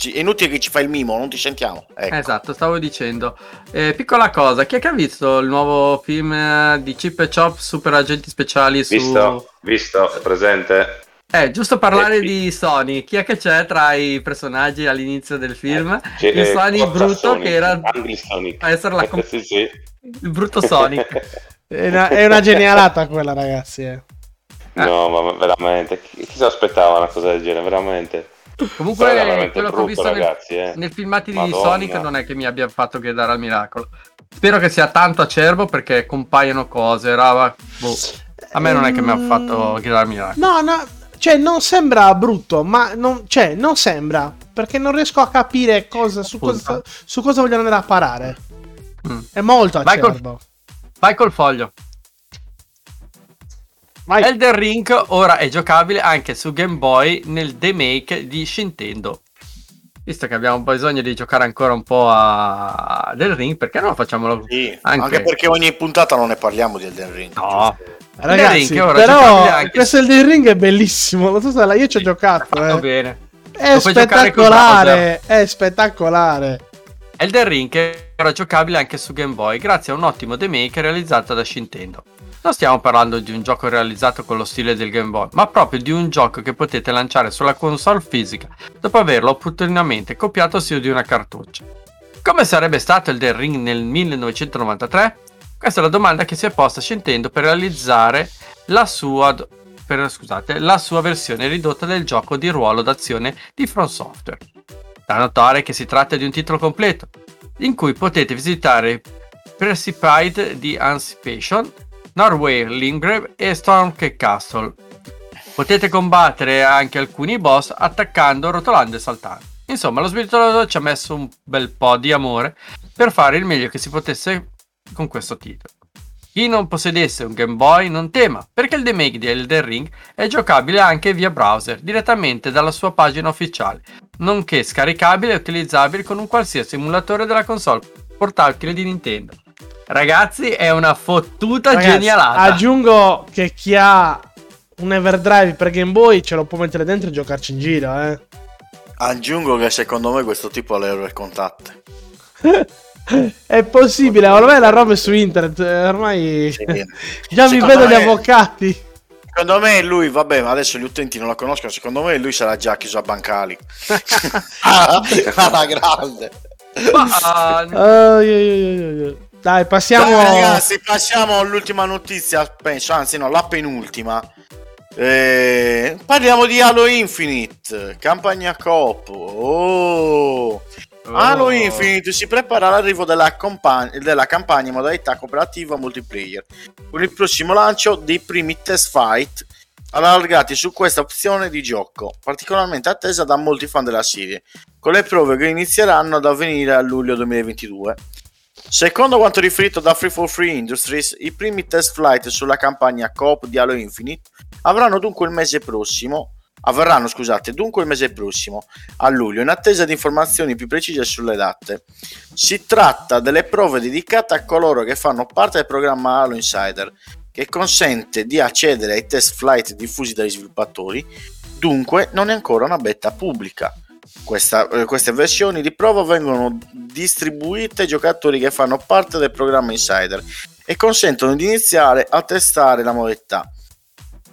È inutile che ci fai il mimo, non ti sentiamo. Ecco. Esatto, stavo dicendo. Eh, piccola cosa, chi è che ha visto il nuovo film eh, di Chip e Chop Super Agenti Speciali su... Visto, visto, è presente. Eh, giusto parlare Eh, di Sony, chi è che c'è tra i personaggi all'inizio del film? C'è- il eh, Sony brutto Sonic, che era Sonic. a essere la com- sì, sì. il brutto Sonic. È una, è una genialata quella, ragazzi. eh. No, ma veramente, chi, chi si aspettava una cosa del genere, veramente? Comunque veramente quello che ho brutto, visto nel, ragazzi, eh. nel filmati di. Sonic non è che mi abbia fatto gridare al miracolo. Spero che sia tanto acerbo perché compaiono cose, roba... boh. A me non è che mi ha fatto gridare al miracolo. No, no, cioè non sembra brutto, ma non, cioè, non sembra. Perché non riesco a capire cosa, su, cosa, su cosa vogliono andare a parare. Mm. È molto Vai col- acerbo. Vai col foglio. Vai. Elden Ring ora è giocabile anche su Game Boy nel remake di Shintendo. Visto che abbiamo bisogno di giocare ancora un po' a Elden Ring, perché non lo facciamo? Sì, Anche- anche... perché ogni puntata non ne parliamo di Elden Ring. No. giusto? Ragazzi, Ring, ora però anche questo Elden Ring è bellissimo. Lo so se la- io ci ho giocato. Fatto eh. bene. È Lo spettacolare. È spettacolare. Elden Ring è ora giocabile anche su Game Boy grazie a un ottimo remake realizzato da Shintendo. Non stiamo parlando di un gioco realizzato con lo stile del Game Boy, ma proprio di un gioco che potete lanciare sulla console fisica dopo averlo opportunamente copiato su di una cartuccia. Come sarebbe stato Elden Ring nel 1993? Questa è la domanda che si è posta Shintendo per realizzare la sua, per, scusate, la sua versione ridotta del gioco di ruolo d'azione di From Software. Da notare che si tratta di un titolo completo, in cui potete visitare Precipice di Anticipation, Norway Lingrave e Stormcake Castle. Potete combattere anche alcuni boss attaccando, rotolando e saltando. Insomma, lo sviluppatore ci ha messo un bel po' di amore per fare il meglio che si potesse con questo titolo. Chi non possedesse un Game Boy non tema, perché il remake di Elden Ring è giocabile anche via browser, direttamente dalla sua pagina ufficiale, nonché scaricabile e utilizzabile con un qualsiasi emulatore della console portatile di Nintendo. Ragazzi, è una fottuta Ragazzi, genialata. Aggiungo che chi ha un Everdrive per Game Boy ce lo può mettere dentro e giocarci in giro, eh. Aggiungo che secondo me questo tipo ha le ore contatte. È possibile, ormai la roba è su internet, eh, ormai Sì. già mi vedo gli me- avvocati. Secondo me lui, vabbè, ma adesso gli utenti non la conoscono, secondo me lui sarà già chiuso a Bancali. Alla grande. Ma, ah, Ai, ai, ai, ai, ai. Dai, passiamo. Dai, ragazzi, passiamo all'ultima notizia, penso, anzi no, la penultima. Eh, parliamo di Halo Infinite, campagna coop. Oh. Halo Oh. Infinite si prepara all'arrivo della, compa- della campagna in modalità cooperativa multiplayer con il prossimo lancio dei primi test fight allargati su questa opzione di gioco, particolarmente attesa da molti fan della serie, con le prove che inizieranno ad avvenire a luglio 2022. Secondo quanto riferito da Free for Free Industries, i primi test flight sulla campagna coop di Halo Infinite avranno dunque il mese prossimo avverranno scusate dunque il mese prossimo a luglio in attesa di informazioni più precise sulle date. Si tratta delle prove dedicate a coloro che fanno parte del programma Halo Insider che consente di accedere ai test flight diffusi dagli sviluppatori dunque non è ancora una beta pubblica questa- eh, queste versioni di prova vengono distribuite ai giocatori che fanno parte del programma Insider e consentono di iniziare a testare la modalità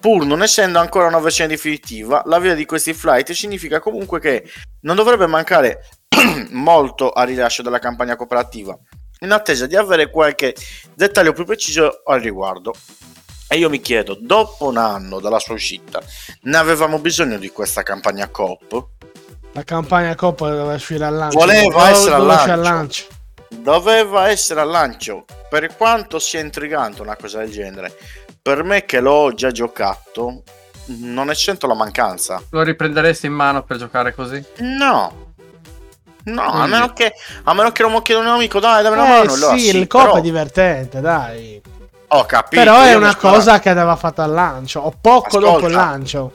pur non essendo ancora una versione definitiva, l'avvio di questi flight significa comunque che non dovrebbe mancare molto al rilascio della campagna cooperativa, in attesa di avere qualche dettaglio più preciso al riguardo. E io mi chiedo, dopo un anno dalla sua uscita, ne avevamo bisogno di questa campagna coop? La campagna Coppa doveva uscire al lancio. Voleva essere al uscire lancio. Doveva essere al lancio. Per quanto sia intrigante una cosa del genere, per me che l'ho già giocato, non ne sento la mancanza. Lo riprenderesti in mano per giocare così? No. No, a meno, che, a meno che non mi chieda un amico, dai, dammi una Eh mano. allora sì, sì, il Coppa però- è divertente, dai. Ho capito. Però è una cosa che andava fatta al lancio, o poco Ascolta. dopo il lancio.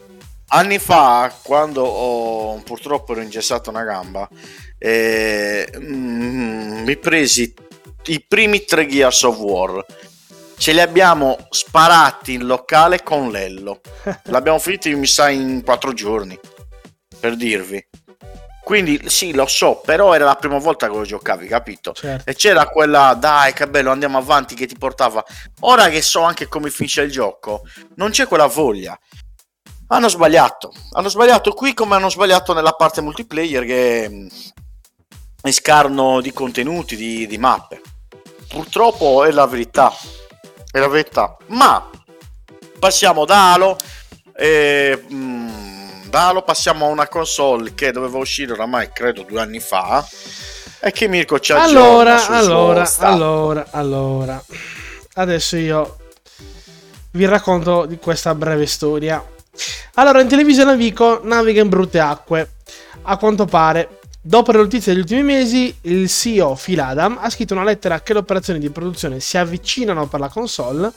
Anni fa, quando ho purtroppo ero ingessato una gamba, eh, mm, mi presi i primi tre Gears of War. Ce li abbiamo sparati in locale con Lello. L'abbiamo finiti, mi sa, in quattro giorni. Per dirvi. Quindi sì, lo so, però era la prima volta che lo giocavi, capito? Certo. E c'era quella, dai, che bello, andiamo avanti, che ti portava. Ora che so anche come finisce il gioco, non c'è quella voglia. Hanno sbagliato. Hanno sbagliato qui come hanno sbagliato nella parte multiplayer che è scarno di contenuti, di, di mappe. Purtroppo è la verità. È la verità. Ma passiamo da Halo. E, mh, da Halo passiamo a una console che doveva uscire oramai credo due anni fa. E che Mirko ci aggiorna Allora, allora, allora, allora. Adesso io vi racconto di questa breve storia. Allora, in televisione Vico naviga in brutte acque. A quanto pare, dopo le notizie degli ultimi mesi, il CEO Phil Adam ha scritto una lettera che le operazioni di produzione si avvicinano per la console,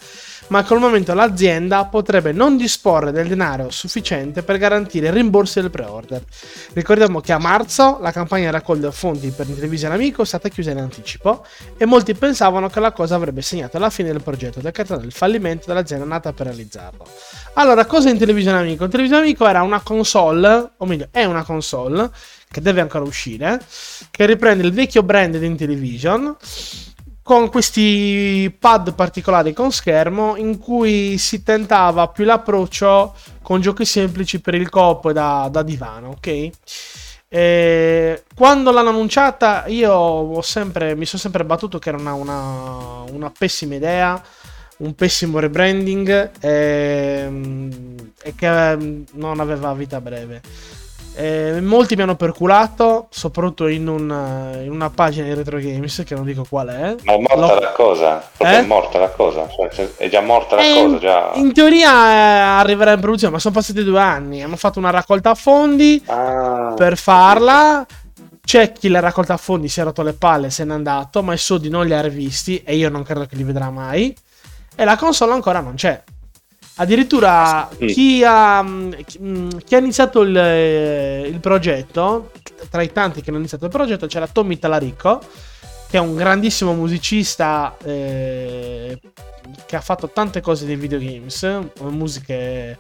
ma al momento l'azienda potrebbe non disporre del denaro sufficiente per garantire il rimborso del pre-order. Ricordiamo che a marzo la campagna raccolta fondi per Intellivision Amico è stata chiusa in anticipo e molti pensavano che la cosa avrebbe segnato la fine del progetto, decretando il fallimento dell'azienda nata per realizzarlo. Allora, cosa è Intellivision Amico? Intellivision Amico era una console, o meglio, è una console che deve ancora uscire, che riprende il vecchio brand di Intellivision con questi pad particolari con schermo in cui si tentava più l'approccio con giochi semplici per il coop da, da divano, ok? E quando l'hanno annunciata io sempre, mi sono sempre battuto che era una, una- una pessima idea, un pessimo rebranding ehm, e che ehm, non aveva vita breve. Eh, molti mi hanno perculato, soprattutto in, un- in una pagina di Retro Games, che non dico qual è. Ma è morta L'ho- la cosa? Eh? è morta la cosa? Cioè, è già morta la Eh, cosa? Già... In teoria eh, arriverà in produzione, ma sono passati due anni. Hanno fatto una raccolta fondi Ah, per farla. C'è chi l'ha raccolta fondi, si è rotto le palle, se n'è andato, ma i soldi non li ha rivisti e io non credo che li vedrà mai. e la console ancora non c'è. Addirittura Sì. chi, ha, mh, chi- ha iniziato il, eh, il progetto, tra i tanti che hanno iniziato il progetto, c'era Tommy Talarico, che è un grandissimo musicista eh, che ha fatto tante cose dei videogames, musiche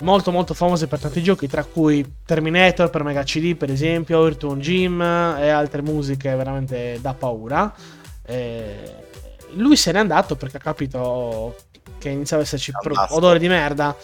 molto molto famose per tanti giochi, tra cui Terminator per Mega CD per esempio, Earthworm Jim e altre musiche veramente da paura. Eh, lui se n'è andato perché ha capito che iniziava ad esserci pro- odore di merda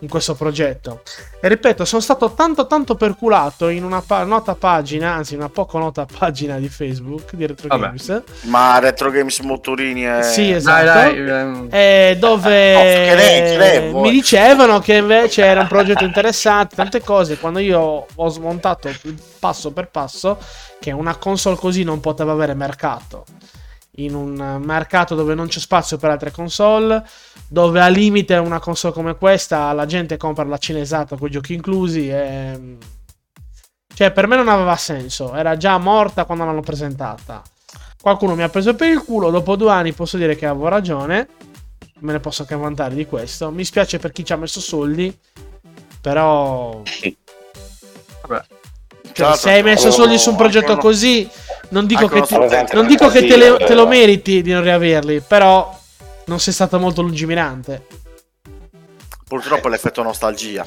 in questo progetto. E ripeto, sono stato tanto tanto perculato in una pa- nota pagina, anzi una poco nota pagina di Facebook di Retro Vabbè. Games. Ma Retro Games Motorini è... Sì, Dai, esatto. dai. ehm, Eh, dove Oh, che lei, che lei mi dicevano che invece era un progetto interessante, tante cose. Quando io ho smontato passo per passo che una console così non poteva avere mercato. In un mercato dove non c'è spazio per altre console, dove al limite una console come questa la gente compra la cinesata con i giochi inclusi. E... Cioè, per me non aveva senso. Era già morta quando l'hanno presentata. Qualcuno mi ha preso per il culo. Dopo due anni posso dire che avevo ragione. Me ne posso anche vantare di questo. Mi spiace per chi ci ha messo soldi. Però. vabbè. Cioè, se hai messo soldi su un progetto così. Non dico che, ti- non dico che te, le- te lo eh. meriti di non riaverli. Però. Non sei stato molto lungimirante. Purtroppo l'effetto nostalgia.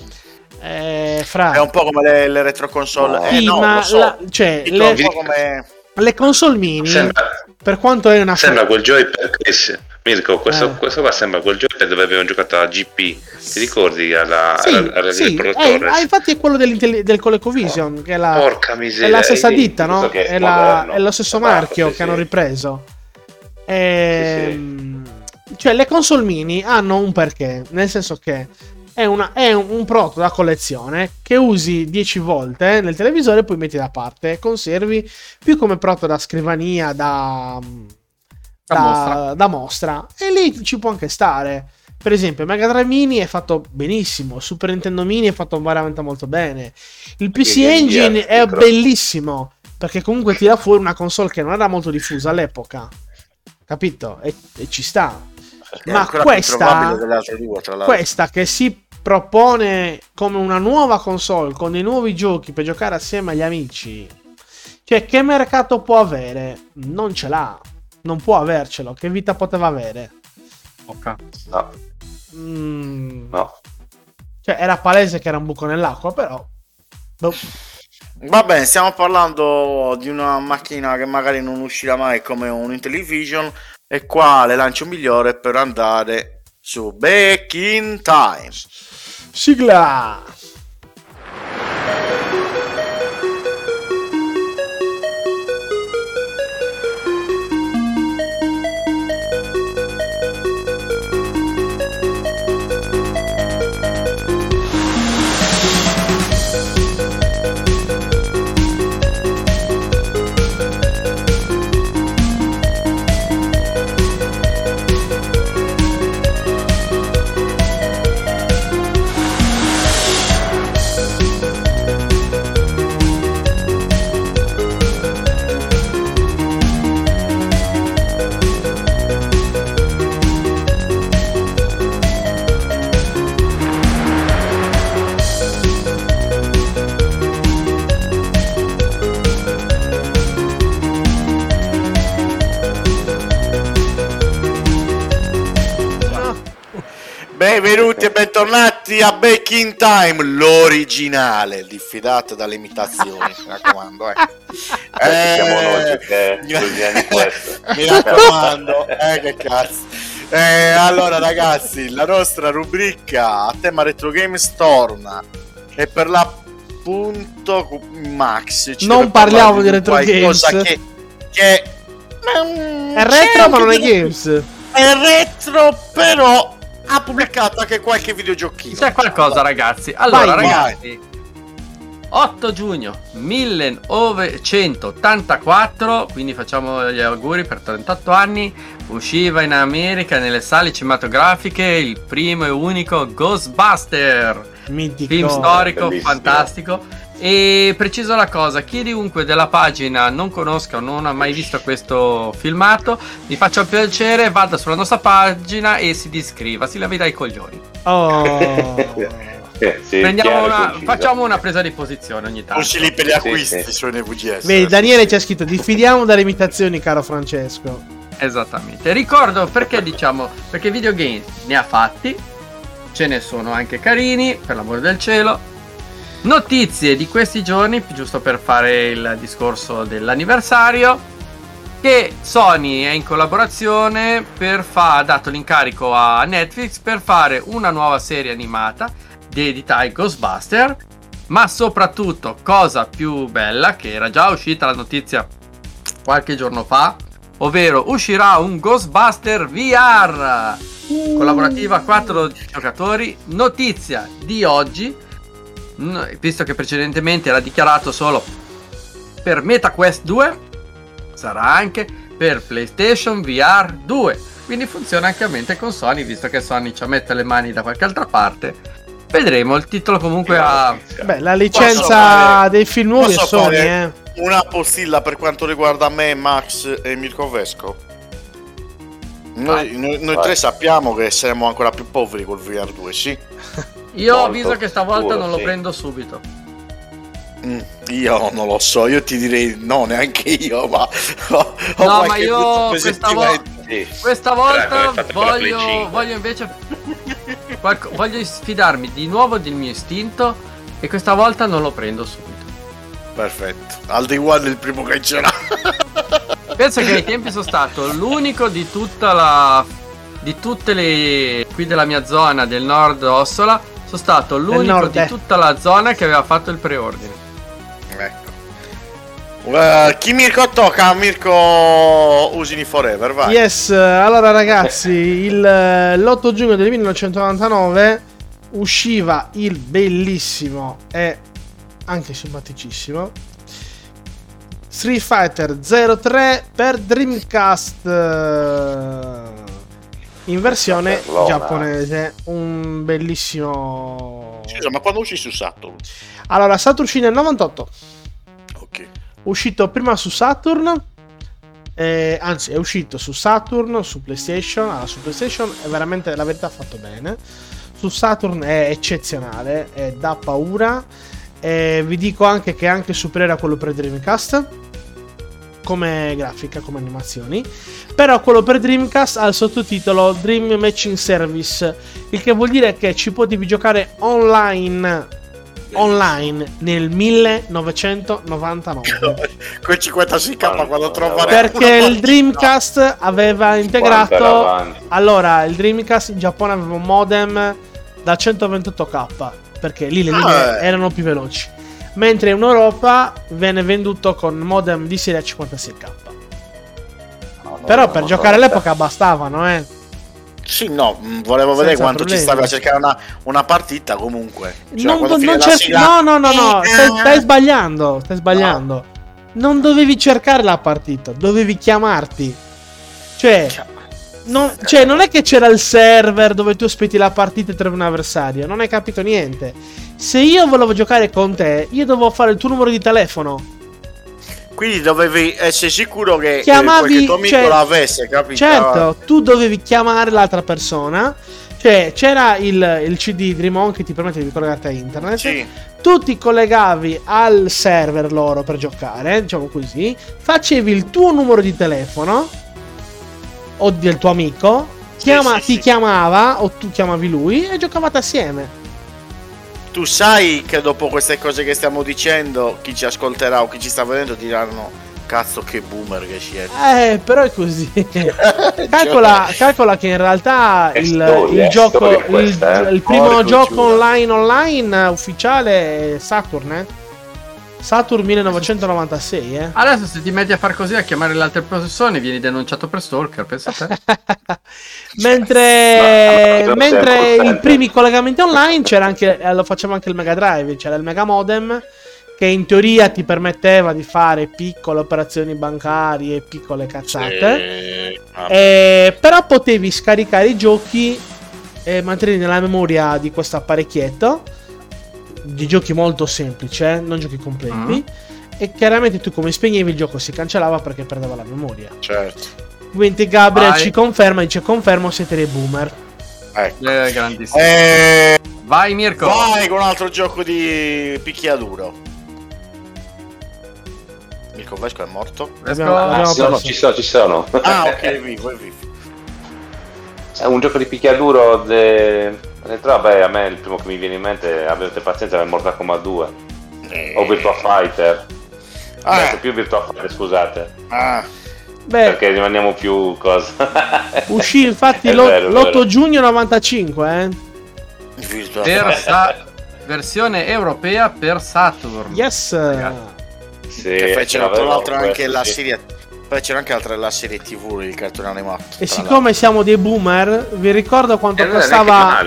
Eh, fra. È un po' come le, le retro console. Eh, Sì, no, ma so. la- cioè, Dico, le, come... le console mini. Sembra, Per quanto è una. sembra quel joypad, Chris. Mirko, questo, Eh. questo qua sembra quel joypad dove abbiamo giocato a GP. Ti ricordi? Alla, Sì, alla, alla sì. Eh, ah, infatti è quello del ColecoVision, che è la, Porca è miseria. la stessa ditta, no? che È, la- è lo stesso Esatto, marchio sì, che hanno sì. ripreso. Ehm, Cioè, le console mini hanno un perché, nel senso che è, una- è un, un prodotto da collezione che usi 10 volte nel televisore e poi metti da parte e conservi più come prodotto da scrivania, da, Da mostra. da mostra. E lì ci può anche stare. Per esempio, Mega Drive Mini è fatto benissimo, Super Nintendo Mini è fatto veramente molto bene. Il PC Game Engine è micro. bellissimo perché comunque tira fuori una console che non era molto diffusa all'epoca. Capito? E, e ci sta. È Ma ancora più questa- due. Questa che si propone come una nuova console con dei nuovi giochi per giocare assieme agli amici. Cioè, che mercato può avere? Non ce l'ha. Non può avercelo. Che vita poteva avere? Ok. No, Mm, no. Cioè, era palese che era un buco nell'acqua, però. boh. Va bene, stiamo parlando di una macchina che magari non uscirà mai come un Intellivision e qua le lancio migliore per andare su Back in Time. Sigla! Benvenuti e bentornati a Back in Time, l'originale, diffidato dalle imitazioni, mi raccomando. Eh. Eh, siamo noi Eh, che studiamo questo. mi raccomando, eh, che cazzo. Eh, allora ragazzi, la nostra rubrica a tema Retro Games torna e per l'appunto Max ci Non parliamo di Retro Games. che, che È retro, ma non è games. è retro però ha pubblicato anche qualche videogiochino C'è qualcosa, ragazzi. Allora, Vai, ragazzi. 8 giugno 1984, quindi facciamo gli auguri per 38 anni, usciva in America nelle sale cinematografiche il primo e unico Ghostbuster, Mitico. film storico bellissimo. fantastico, E preciso la cosa, chiunque della pagina non conosca o non ha mai visto questo filmato, mi faccia piacere, vada sulla nostra pagina e si discriva, si lavi dai coglioni. Oh. Eh, sì, chiaro, una- facciamo una presa di posizione ogni tanto. Uscili per gli Sì, acquisti sì. su NVGS. Vedi, Daniele ci ha scritto: diffidiamo dalle imitazioni, caro Francesco. Esattamente. Ricordo perché diciamo, perché videogame ne ha fatti, ce ne sono anche carini, per l'amore del cielo. Notizie di questi giorni, giusto per fare il discorso dell'anniversario, che Sony è in collaborazione per fa- ha dato l'incarico a Netflix per fare una nuova serie animata dedita ai Ghostbuster, ma soprattutto, cosa più bella, che era già uscita la notizia qualche giorno fa, ovvero uscirà un Ghostbuster VR collaborativa a 4 giocatori. Notizia di oggi, visto che precedentemente era dichiarato solo per MetaQuest 2, sarà anche per PlayStation VR 2. Quindi funziona anche a mente con Sony, visto che Sony ci mette le mani da qualche altra parte. Vedremo, il titolo comunque ha... Beh, la licenza fare- dei film nuovi è Sony, eh. Una postilla per quanto riguarda me, Max e Mirko Vesco. Noi, noi- noi Vai. tre sappiamo che saremo ancora più poveri col VR2, sì. Io Molto avviso che stavolta sicuro, non lo sì. prendo subito. Mm, io non lo so, io ti direi no, neanche io, ma ho, ho No, ma io questa volta- presentimento. Sì. Questa come volta Play voglio, 5. voglio invece qualco- voglio sfidarmi di nuovo del mio istinto e questa volta non lo prendo subito. Perfetto. Al day one è il primo che ce l'ha. Penso che ai tempi sono stato l'unico di tutta la di tutte le qui della mia zona del nord Ossola, sono stato l'unico di tutta la zona che aveva fatto il preordine. ecco. Eh, chi Mirko tocca? Mirko Usini Forever, vai. Yes, allora ragazzi, il, eh, l'8 giugno del 1999 usciva il bellissimo e anche simpaticissimo Street Fighter 03 per Dreamcast eh, in versione giapponese. Un bellissimo... Scusa, ma quando uscì su Saturn? Allora, Saturn uscì nel 98. Ok. uscito prima su Saturn. eh, anzi, è uscito su Saturn, su PlayStation. Allora, su PlayStation è veramente la verità fatto bene. Su Saturn è eccezionale, è da paura. E vi dico anche che è anche superiore a quello per Dreamcast. Come grafica, come animazioni. Però quello per Dreamcast ha il sottotitolo Dream Matching Service. Il che vuol dire che ci potevi giocare online. Online nel 1999. Con 56k Quanto quando trovo era- Perché il Dreamcast aveva integrato. Allora, il Dreamcast in Giappone aveva un modem da 128k. Perché lì le Ah, linee eh. erano più veloci. Mentre in Europa venne venduto con modem di serie a 56k. No, Però no, per no, giocare all'epoca bastavano, eh. Sì, no, mh, volevo vedere Senza quanto problemi. ci stavi a cercare una, una partita comunque. Cioè, non, non la cer- sigla- no, no, no, no. Eh, Stai, stai sbagliando. Stai sbagliando. Non dovevi cercare la partita, dovevi chiamarti. Cioè, non, cioè, non è che c'era il server dove tu aspetti la partita e trovi un avversario. Non hai capito niente. Se io volevo giocare con te, io dovevo fare il tuo numero di telefono. Quindi dovevi essere sicuro che eh, Chiamavi- qualche tuo amico cioè- l'avesse, capito? Certo, tu dovevi chiamare l'altra persona. Cioè, c'era il, il CD Dream On che ti permette di collegarti a internet. Sì. tu ti collegavi al server loro per giocare, diciamo così, facevi il tuo numero di telefono o del tuo amico, chiama- sì, ti sì. chiamava o tu chiamavi lui e giocavate assieme. Tu sai che dopo queste cose che stiamo dicendo, chi ci ascolterà o chi ci sta vedendo diranno cazzo che boomer che siete. Eh, però è così. calcola, calcola che in realtà il, storia, il gioco, storia il, questa, eh. il primo Porco gioco online online ufficiale è Saturn, eh? Saturn 1996, eh? Adesso se ti metti a far così a chiamare le altre persone vieni denunciato per stalker, pensa a te. mentre No, mentre i primi collegamenti online c'era anche eh, lo faceva anche il Mega Drive c'era il Mega Modem che in teoria ti permetteva di fare piccole operazioni bancarie piccole cazzate Sì. Eh, però potevi scaricare i giochi e mantenerli nella memoria di questo apparecchietto di giochi molto semplici, eh, non giochi completi. Mm. E chiaramente tu come spegnevi il gioco si cancellava perché perdeva la memoria. Certo. Quindi Gabriel Vai. ci conferma, dice confermo siete dei boomer. Ecco. Eh, grandissimo. Eh, Vai Mirko. vai con un altro gioco di picchiaduro. Mirko Vesco è morto? Abbiamo- abbiamo Ah, ci sono, perso. ci sono, ci sono. Ah, ok, è vivo, è vivo. È un gioco di picchiaduro. De... Dentro, vabbè, a me il primo che mi viene in mente, avete pazienza, è Mortal Kombat 2 Eh, o Virtua Fighter. Ah. Adesso più Virtua Fighter, scusate, Ah, Beh, perché rimaniamo più cosa. uscì infatti lo- vero, è l'8 vero. giugno 95, eh. Virtua Per Fighter. Sa- versione europea per Saturn. Yes. Sì, Che avevo tra l'altro anche questo, la sì. serie. Poi c'era anche altra la serie TV il cartone animato. E siccome siamo dei boomer, vi ricordo quanto E non costava.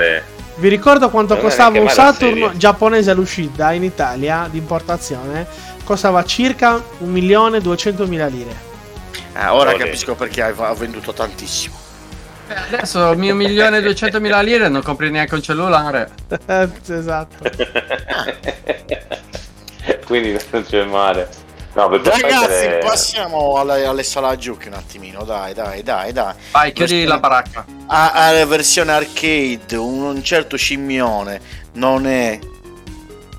Vi ricordo quanto Non è costava un Saturn giapponese all'uscita in Italia di importazione? Costava circa 1.200.000 lire. Ah, ora Olè. capisco perché ha venduto tantissimo. Eh, Adesso mio milione e duecentomila lire non compri neanche un cellulare. esatto. Quindi non c'è male. No, per Ragazzi, è... passiamo alle, alle sala giochi un attimino. Dai, dai, dai, dai. Vai, chiudi Versione- la baracca. A- alla versione arcade, un, un certo scimmione non è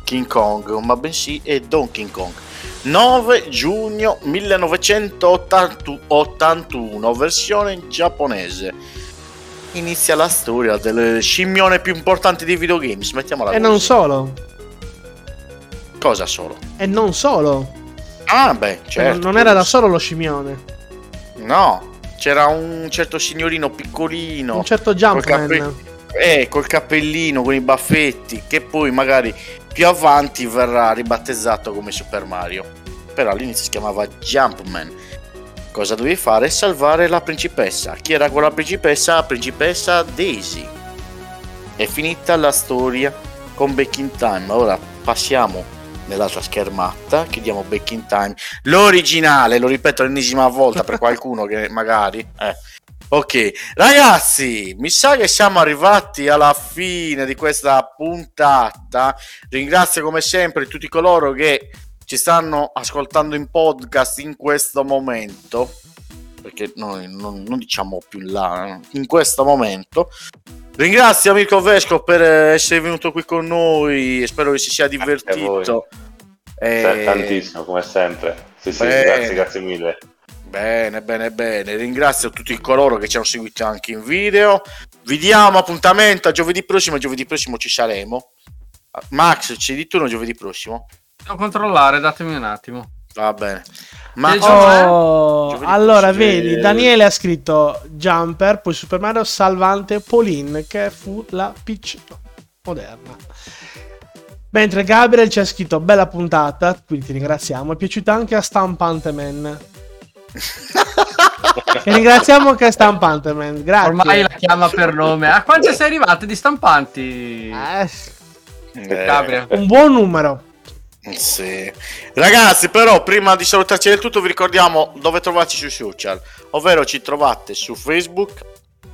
King Kong, ma bensì è Donkey Kong. 9 giugno 1981, versione giapponese. Inizia la storia del scimmione più importante dei videogames. Mettiamola E così. non solo. Cosa solo? E non solo. Ah, beh, certo. non era da solo lo scimmione. No, c'era un certo signorino piccolino. Un certo col, Jumpman. cappe- eh, col cappellino, con i baffetti, che poi magari più avanti verrà ribattezzato come Super Mario. Però all'inizio si chiamava Jumpman. Cosa dovevi fare? Salvare la principessa. Chi era quella principessa? La principessa Daisy. È finita la storia con Back in Time. Ora passiamo nell'altra schermata, chiudiamo Back in Time. L'originale, lo ripeto l'ennesima volta per qualcuno che magari... eh. Ok, ragazzi, mi sa che siamo arrivati alla fine di questa puntata. Ringrazio come sempre tutti coloro che ci stanno ascoltando in podcast in questo momento. Perché noi non, non diciamo più là, in questo momento. Ringrazio Mirko Vesco per eh, essere venuto qui con noi. Spero che si sia divertito. Eh, Tantissimo, come sempre. Sì, sì, grazie, grazie mille. Bene, bene, bene. Ringrazio tutti coloro che ci hanno seguito anche in video. Vi diamo appuntamento a giovedì prossimo. Giovedì prossimo ci saremo. Max, ci di turno giovedì prossimo? Devo controllare, datemi un attimo. Va bene. Ma? Oh, Giovedì allora prossimo, vedi, Daniele ha scritto Jumper, poi Super Mario Salvante Pauline, che fu la PC moderna. Mentre Gabriel ci ha scritto bella puntata, quindi ti ringraziamo. È piaciuta anche a Stampante Man. E ringraziamo anche a Stampante Man, grazie. Ormai la chiama per nome. A quante sei arrivate di stampanti? Eh, Eh, un buon numero. Sì. Ragazzi, però, prima di salutarci del tutto, vi ricordiamo dove trovarci sui social, ovvero ci trovate su Facebook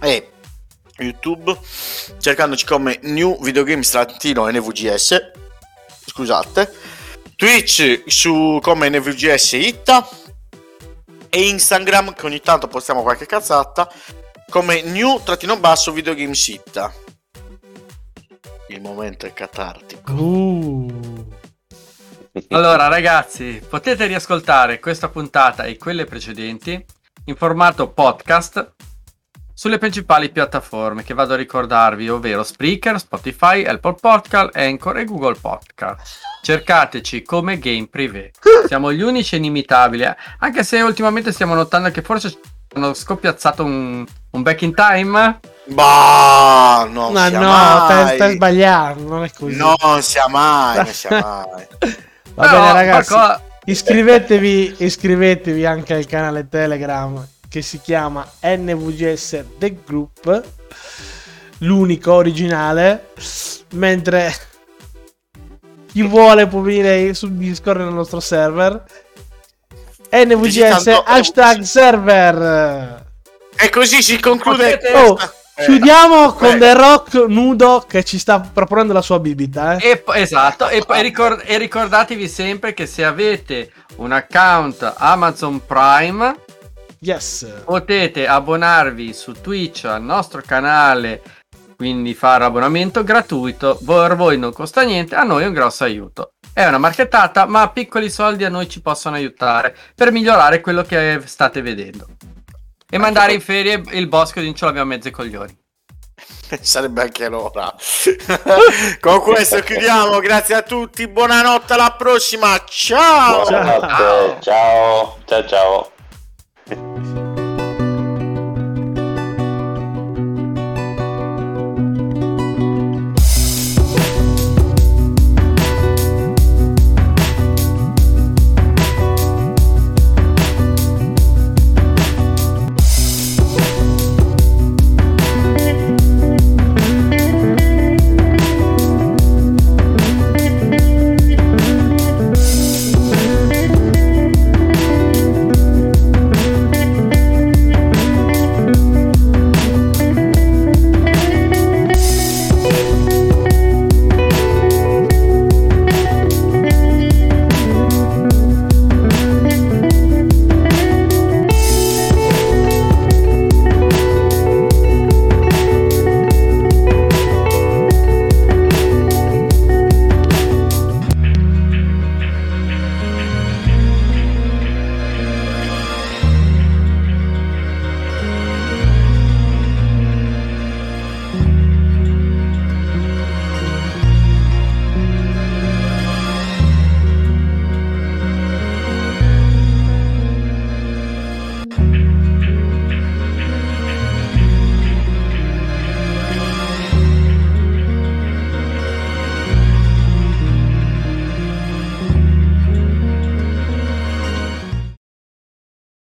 e YouTube, cercandoci come New Videogames trattino NVGS. Scusate, Twitch su come NVGS Itta e Instagram, che ogni tanto postiamo qualche cazzata, come New trattino basso Videogames Itta. Il momento è catartico. Uh. Allora, ragazzi, potete riascoltare questa puntata e quelle precedenti in formato podcast sulle principali piattaforme che vado a ricordarvi, ovvero Spreaker, Spotify, Apple Podcast, Anchor e Google Podcast. Cercateci come Game Privé. Siamo gli unici e inimitabili, eh. anche se ultimamente stiamo notando che forse hanno scoppiazzato un, un back in time. Bah, non no, mai. stai, stai sbagliando, non è così. Non sia mai, non sia mai. Va Però bene, ragazzi. qualcosa- Iscrivetevi, iscrivetevi anche al canale Telegram che si chiama NVGS The Group, l'unico originale. Mentre chi vuole può venire su Discord nel nostro server. NVGS hashtag server. E così si conclude Oh, Chiudiamo con Eh. The Rock nudo che ci sta proponendo la sua bibita. Eh. E esatto, e, poi ricor- e ricordatevi sempre che se avete un account Amazon Prime Yes. potete abbonarvi su Twitch al nostro canale, quindi fare abbonamento gratuito, per voi non costa niente, a noi è un grosso aiuto. È una marchettata, ma piccoli soldi a noi ci possono aiutare per migliorare quello che state vedendo. E mandare in ferie il bosco di non ce l'abbiamo mezzo ai coglioni. Sarebbe anche l'ora. Con questo chiudiamo. Grazie a tutti. Buonanotte. Alla prossima. Ciao. Buonanotte, ciao, ciao, ciao.